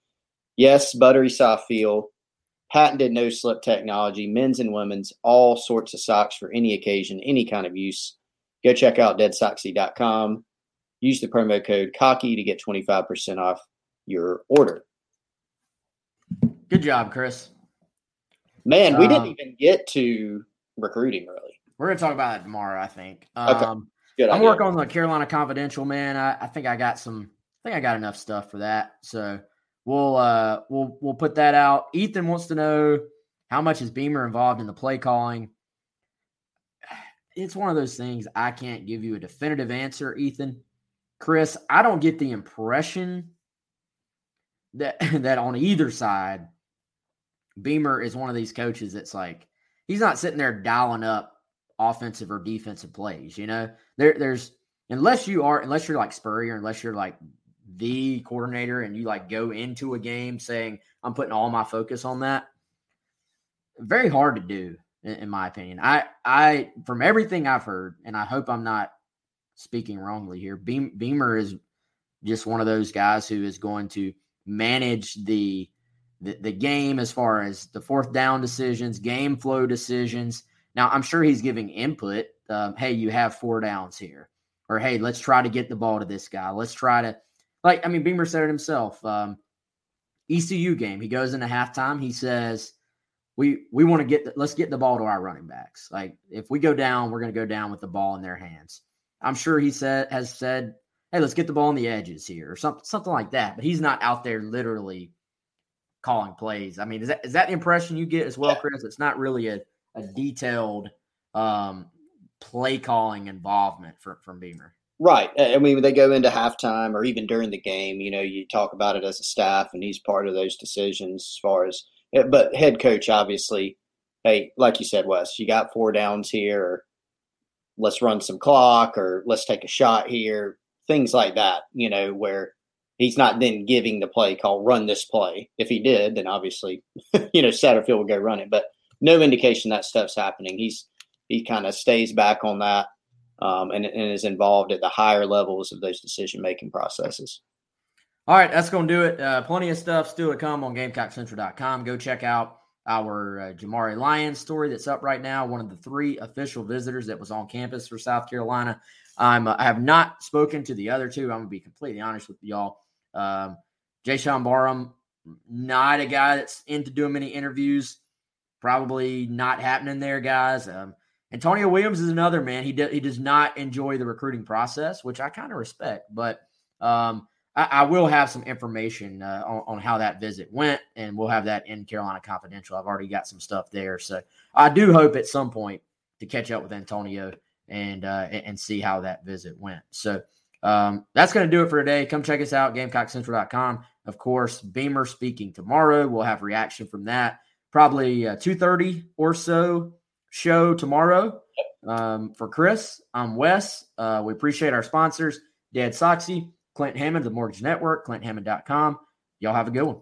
Yes, buttery soft feel, patented no slip technology, men's and women's, all sorts of socks for any occasion, any kind of use. Go check out deadsoxy.com. Use the promo code cocky to get 25% off your order. Good job, Chris. Man, we didn't um, even get to recruiting really. We're gonna talk about it tomorrow, I think. Okay. Good I'm working on the Carolina Confidential, man. I, I, think I got some. I think I got enough stuff for that. So we'll uh we'll we'll put that out. Ethan wants to know how much is Beamer involved in the play calling. It's one of those things I can't give you a definitive answer, Ethan. Chris, I don't get the impression that that on either side, Beamer is one of these coaches that's like he's not sitting there dialing up offensive or defensive plays. You know, there there's unless you are unless you're like Spurrier, unless you're like the coordinator and you like go into a game saying I'm putting all my focus on that. Very hard to do, in, in my opinion. I I from everything I've heard, and I hope I'm not speaking wrongly here. Beam, Beamer is just one of those guys who is going to manage the, the the game as far as the fourth down decisions, game flow decisions. Now, I'm sure he's giving input. Um, hey, you have four downs here, or hey, let's try to get the ball to this guy. Let's try to, like, I mean, Beamer said it himself. Um, ECU game, he goes into halftime. He says, "We we want to get the, let's get the ball to our running backs. Like, if we go down, we're going to go down with the ball in their hands." I'm sure he said has said hey, let's get the ball on the edges here or something something like that. But he's not out there literally calling plays. I mean, is that is that the impression you get as well, Chris? It's not really a, a detailed um, play calling involvement from from Beamer. Right. I mean, they go into halftime or even during the game, you know, you talk about it as a staff and he's part of those decisions as far as, eh, but head coach, obviously, hey, like you said, Wes, you got four downs here, let's run some clock, or let's take a shot here things like that, you know, where he's not then giving the play call, run this play. If he did, then obviously, you know, Satterfield would go run it, but no indication that stuff's happening. He's, he kind of stays back on that um, and, and is involved at the higher levels of those decision making processes. All right, that's going to do it. Uh, plenty of stuff still to come on GamecockCentral.com. Go check out our uh, Jamari Lyons story that's up right now. One of the three official visitors that was on campus for South Carolina. I'm uh, I have not spoken to the other two. I'm gonna be completely honest with y'all. Um, Jaishawn Barham, not a guy that's into doing many interviews. Probably not happening there, guys. Um, Antonio Williams is another man. He he does not enjoy the recruiting process, which I kind of respect. But um, I, I, will have some information uh, on, on, how that visit went, and we'll have that in Carolina Confidential. I've already got some stuff there, so I do hope at some point to catch up with Antonio and uh, and see how that visit went. So Um, that's going to do it for today. Come check us out, GamecockCentral.com. Of course, Beamer speaking tomorrow. We'll have reaction from that. Probably uh, 2.30 or so show tomorrow. Um, for Chris, I'm Wes. Uh, we appreciate our sponsors, Dead Soxy, Clint Hammond, the Mortgage Network, ClintHammond.com. Y'all have a good one.